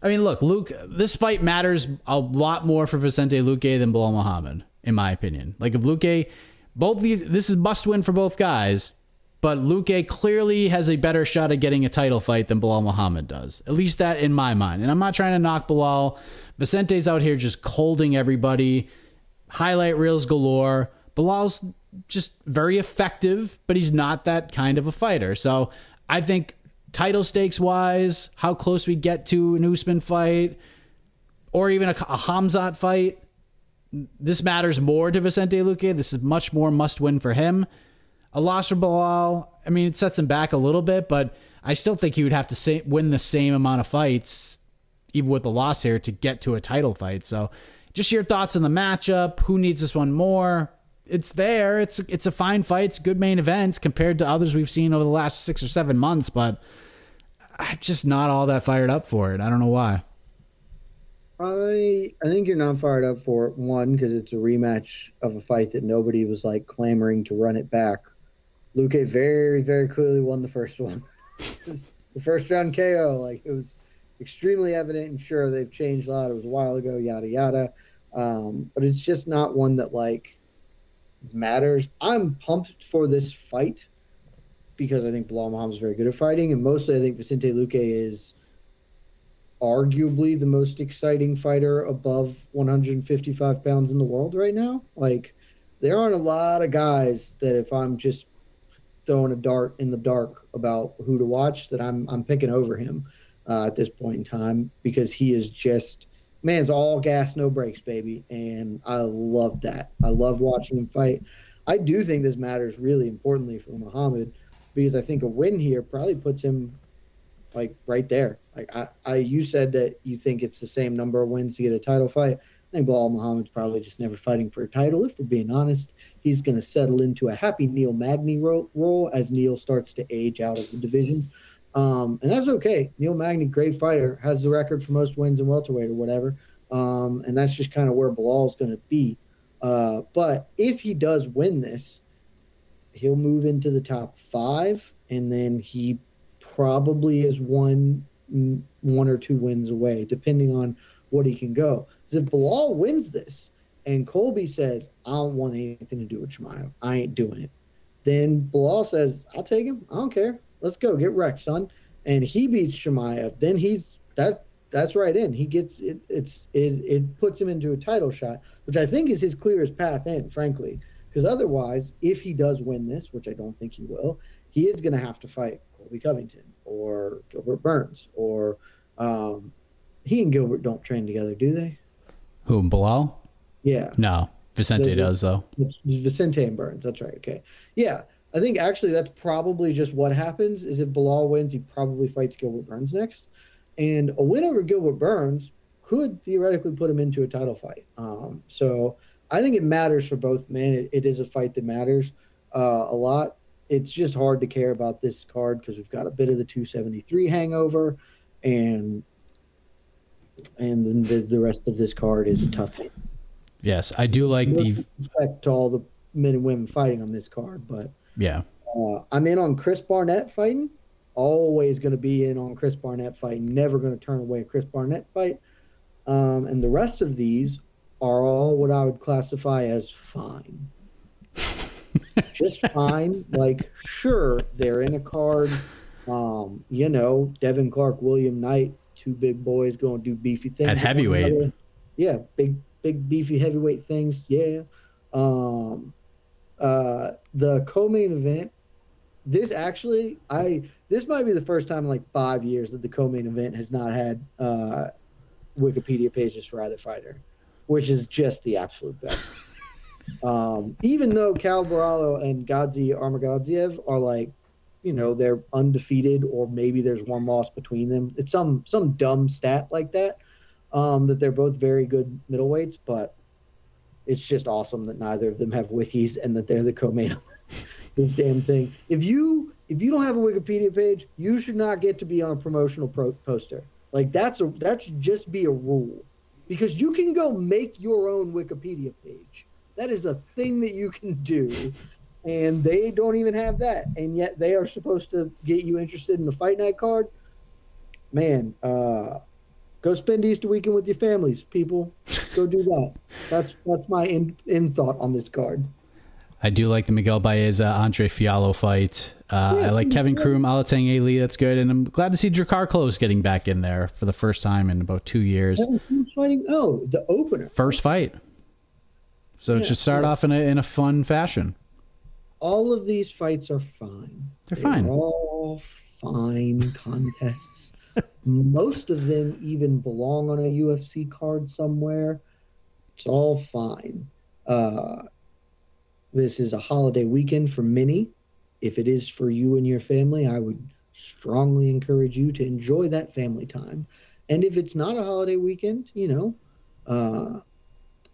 I mean, look, Luque. This fight matters a lot more for Vicente Luque than Belal Muhammad, in my opinion. Like if Luque, both these, this is must win for both guys. But Luque clearly has a better shot at getting a title fight than Belal Muhammad does. At least that in my mind. And I'm not trying to knock Belal. Vicente's out here just colding everybody. Highlight reels galore. Belal's just very effective, but he's not that kind of a fighter. So I think title stakes wise, how close we get to an Usman fight, or even a, a Khamzat fight, this matters more to Vicente Luque. This is much more must win for him. A loss for Bilal, I mean, it sets him back a little bit, but I still think he would have to say, win the same amount of fights, even with the loss here, to get to a title fight. So, just your thoughts on the matchup. Who needs this one more? it's there. It's it's a fine fight. It's a good main event compared to others we've seen over the last six or seven months, but I'm just not all that fired up for it. I don't know why. I I think you're not fired up for it. One, because it's a rematch of a fight that nobody was like clamoring to run it back. Luque very very clearly won the first one. the first round KO, like it was extremely evident and sure they've changed a lot. It was a while ago, yada yada. Um, but it's just not one that like matters. I'm pumped for this fight because I think Belal Muhammad's very good at fighting, and mostly I think Vicente Luque is arguably the most exciting fighter above 155 pounds in the world right now. Like, there aren't a lot of guys that if I'm just throwing a dart in the dark about who to watch, that I'm I'm picking over him uh, at this point in time because he is just man's all gas, no brakes, baby, and I love that. I love watching him fight. I do think this matters really importantly for Muhammad because I think a win here probably puts him like right there. Like I, I you said that you think it's the same number of wins to get a title fight. I think Belal Muhammad's probably just never fighting for a title. If we're being honest, he's going to settle into a happy Neil Magny role as Neil starts to age out of the division. Um, and that's okay. Neil Magny, great fighter, has the record for most wins in welterweight or whatever. Um, and that's just kind of where Belal's going to be. Uh, but if he does win this, he'll move into the top five, and then he probably is one one or two wins away, depending on what he can go. Because if Belal wins this, and Colby says, "I don't want anything to do with Chimaev. I ain't doing it," then Belal says, "I'll take him. I don't care. Let's go get wrecked, son." And he beats Chimaev. Then he's that that's right in. He gets it. It's it. It puts him into a title shot, which I think is his clearest path in, frankly. Because otherwise, if he does win this, which I don't think he will, he is going to have to fight Colby Covington or Gilbert Burns or um, he and Gilbert don't train together, do they? Who Belal? Yeah. No, Vicente the, does though. Vicente and Burns. That's right. Okay. Yeah, I think actually that's probably just what happens. Is if Belal wins, he probably fights Gilbert Burns next, and a win over Gilbert Burns could theoretically put him into a title fight. Um, so I think it matters for both men. It, it is a fight that matters uh, a lot. It's just hard to care about this card because we've got a bit of the 273 hangover, and and then the, the rest of this card is a tough hit. Yes, I do like no the respect to all the men and women fighting on this card, but yeah, uh, I'm in on Chris Barnett fighting. Always going to be in on Chris Barnett fighting. Never going to turn away a Chris Barnett fight. Um, and the rest of these are all what I would classify as fine. Just fine. Like, sure, they're in a card. Um, you know, Devin Clark, William Knight, two big boys going to do beefy things. At heavyweight. Yeah, big, big, beefy heavyweight things. Yeah. Um, uh, the co-main event. This actually, I this might be the first time in like five years that the co-main event has not had uh, Wikipedia pages for either fighter, which is just the absolute best. um, even though Caio Borralho and Gadzhi Omargadzhiev are like, you know, they're undefeated, or maybe there's one loss between them. It's some some dumb stat like that. Um, that they're both very good middleweights, but it's just awesome that neither of them have wikis and that they're the co-main this damn thing. If you if you don't have a Wikipedia page, you should not get to be on a promotional pro- poster. Like that's a that should just be a rule, because you can go make your own Wikipedia page. That is a thing that you can do, and they don't even have that, and yet they are supposed to get you interested in the fight night card. Man, uh, go spend Easter weekend with your families, people. Go do that. That's that's my in, in thought on this card. I do like the Miguel Baeza Andre Fialho fight. Uh, yeah, I like Kevin Croom, Alatengheili. That's good, and I'm glad to see Drakkar Klose getting back in there for the first time in about two years. Fighting, oh, the opener, first fight. So yeah, it should start yeah. off in a in a fun fashion. All of these fights are fine. They're, They're fine. All fine contests. Most of them even belong on a UFC card somewhere. It's all fine. Uh, this is a holiday weekend for many. If it is for you and your family, I would strongly encourage you to enjoy that family time. And if it's not a holiday weekend, you know, uh,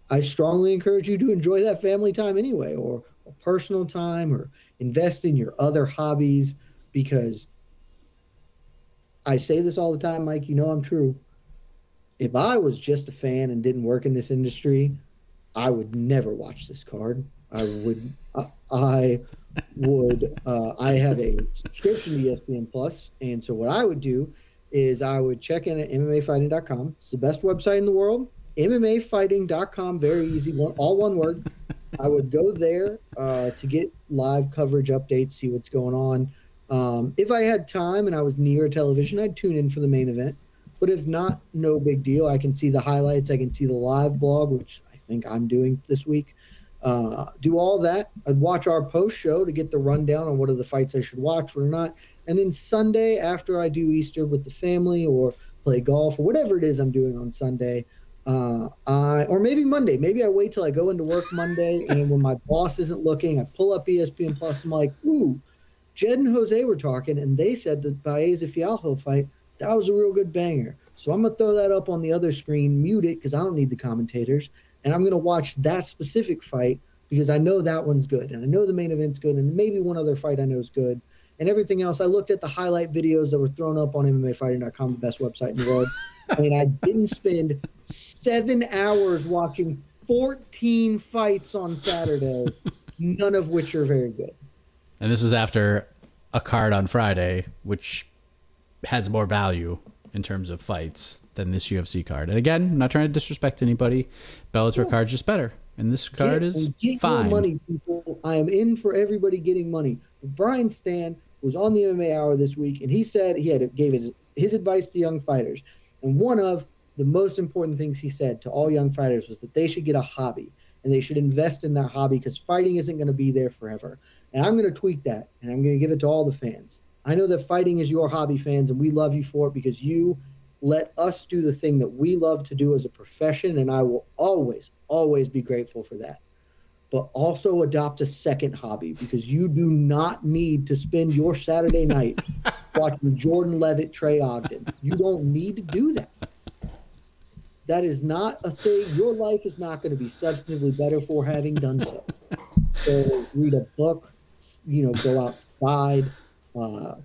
I strongly encourage you to enjoy that family time anyway, or, or personal time, or invest in your other hobbies because I say this all the time, Mike. You know I'm true. If I was just a fan and didn't work in this industry, I would never watch this card. I would. I, I would. Uh, I have a subscription to ESPN Plus, and so what I would do is I would check in at MMAfighting.com. It's the best website in the world. MMAfighting.com, very easy, one, all one word. I would go there uh, to get live coverage updates, see what's going on. Um, if I had time and I was near a television, I'd tune in for the main event. But if not, no big deal. I can see the highlights. I can see the live blog, which I think I'm doing this week. Uh, do all that. I'd watch our post show to get the rundown on what are the fights I should watch, are not. And then Sunday, after I do Easter with the family or play golf or whatever it is I'm doing on Sunday, uh, I or maybe Monday. Maybe I wait till I go into work Monday, and when my boss isn't looking, I pull up ESPN Plus. I'm like, ooh, Jed and Jose were talking, and they said the Baeza Fialho fight that was a real good banger. So I'm gonna throw that up on the other screen, mute it because I don't need the commentators, and I'm gonna watch that specific fight because I know that one's good, and I know the main event's good, and maybe one other fight I know is good, and everything else. I looked at the highlight videos that were thrown up on MMAfighting.com, the best website in the world, and I didn't spend seven hours watching 14 fights on Saturday, none of which are very good. And this is after a card on Friday, which has more value in terms of fights than this UFC card. And again, I'm not trying to disrespect anybody. Bellator card's just better. And this card get, is get fine. money, people. I am in for everybody getting money. Brian Stann was on the MMA Hour this week, and he said he had gave his, his advice to young fighters. And one of the most important things he said to all young fighters was that they should get a hobby and they should invest in that hobby because fighting isn't going to be there forever. And I'm going to tweet that and I'm going to give it to all the fans. I know that fighting is your hobby, fans, and we love you for it because you let us do the thing that we love to do as a profession. And I will always, always be grateful for that. But also adopt a second hobby because you do not need to spend your Saturday night watching Jordan Levitt, Trey Ogden. You don't need to do that. That is not a thing. Your life is not going to be substantively better for having done so. So read a book, you know, go outside, uh,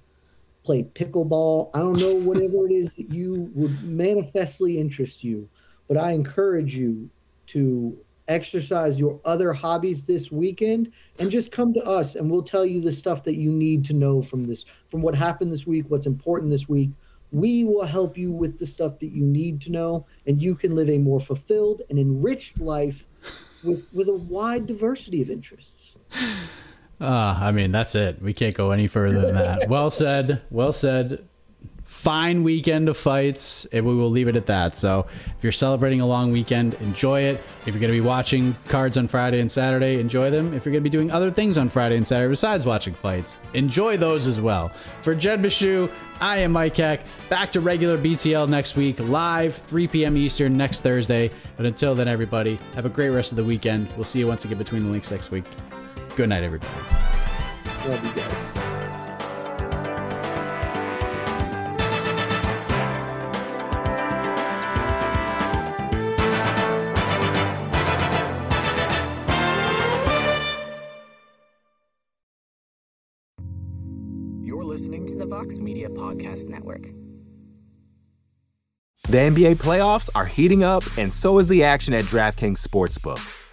play pickleball. I don't know, whatever it is that you would manifestly interest you. But I encourage you to exercise your other hobbies this weekend and just come to us and we'll tell you the stuff that you need to know from this, from what happened this week, what's important this week. We will help you with the stuff that you need to know, and you can live a more fulfilled and enriched life with, with a wide diversity of interests. Uh, I mean, that's it. We can't go any further than that. well said. Well said. Fine weekend of fights, and we will leave it at that. So, if you're celebrating a long weekend, enjoy it. If you're going to be watching cards on Friday and Saturday, enjoy them. If you're going to be doing other things on Friday and Saturday besides watching fights, enjoy those as well. For Jed Meshew, I am Mike Heck. Back to regular BTL next week, live 3 p.m. Eastern next Thursday. But until then, everybody, have a great rest of the weekend. We'll see you once again between the links next week. Good night, everybody. Love you guys. You're listening to the Vox Media Podcast Network. The NBA playoffs are heating up, and so is the action at DraftKings Sportsbook,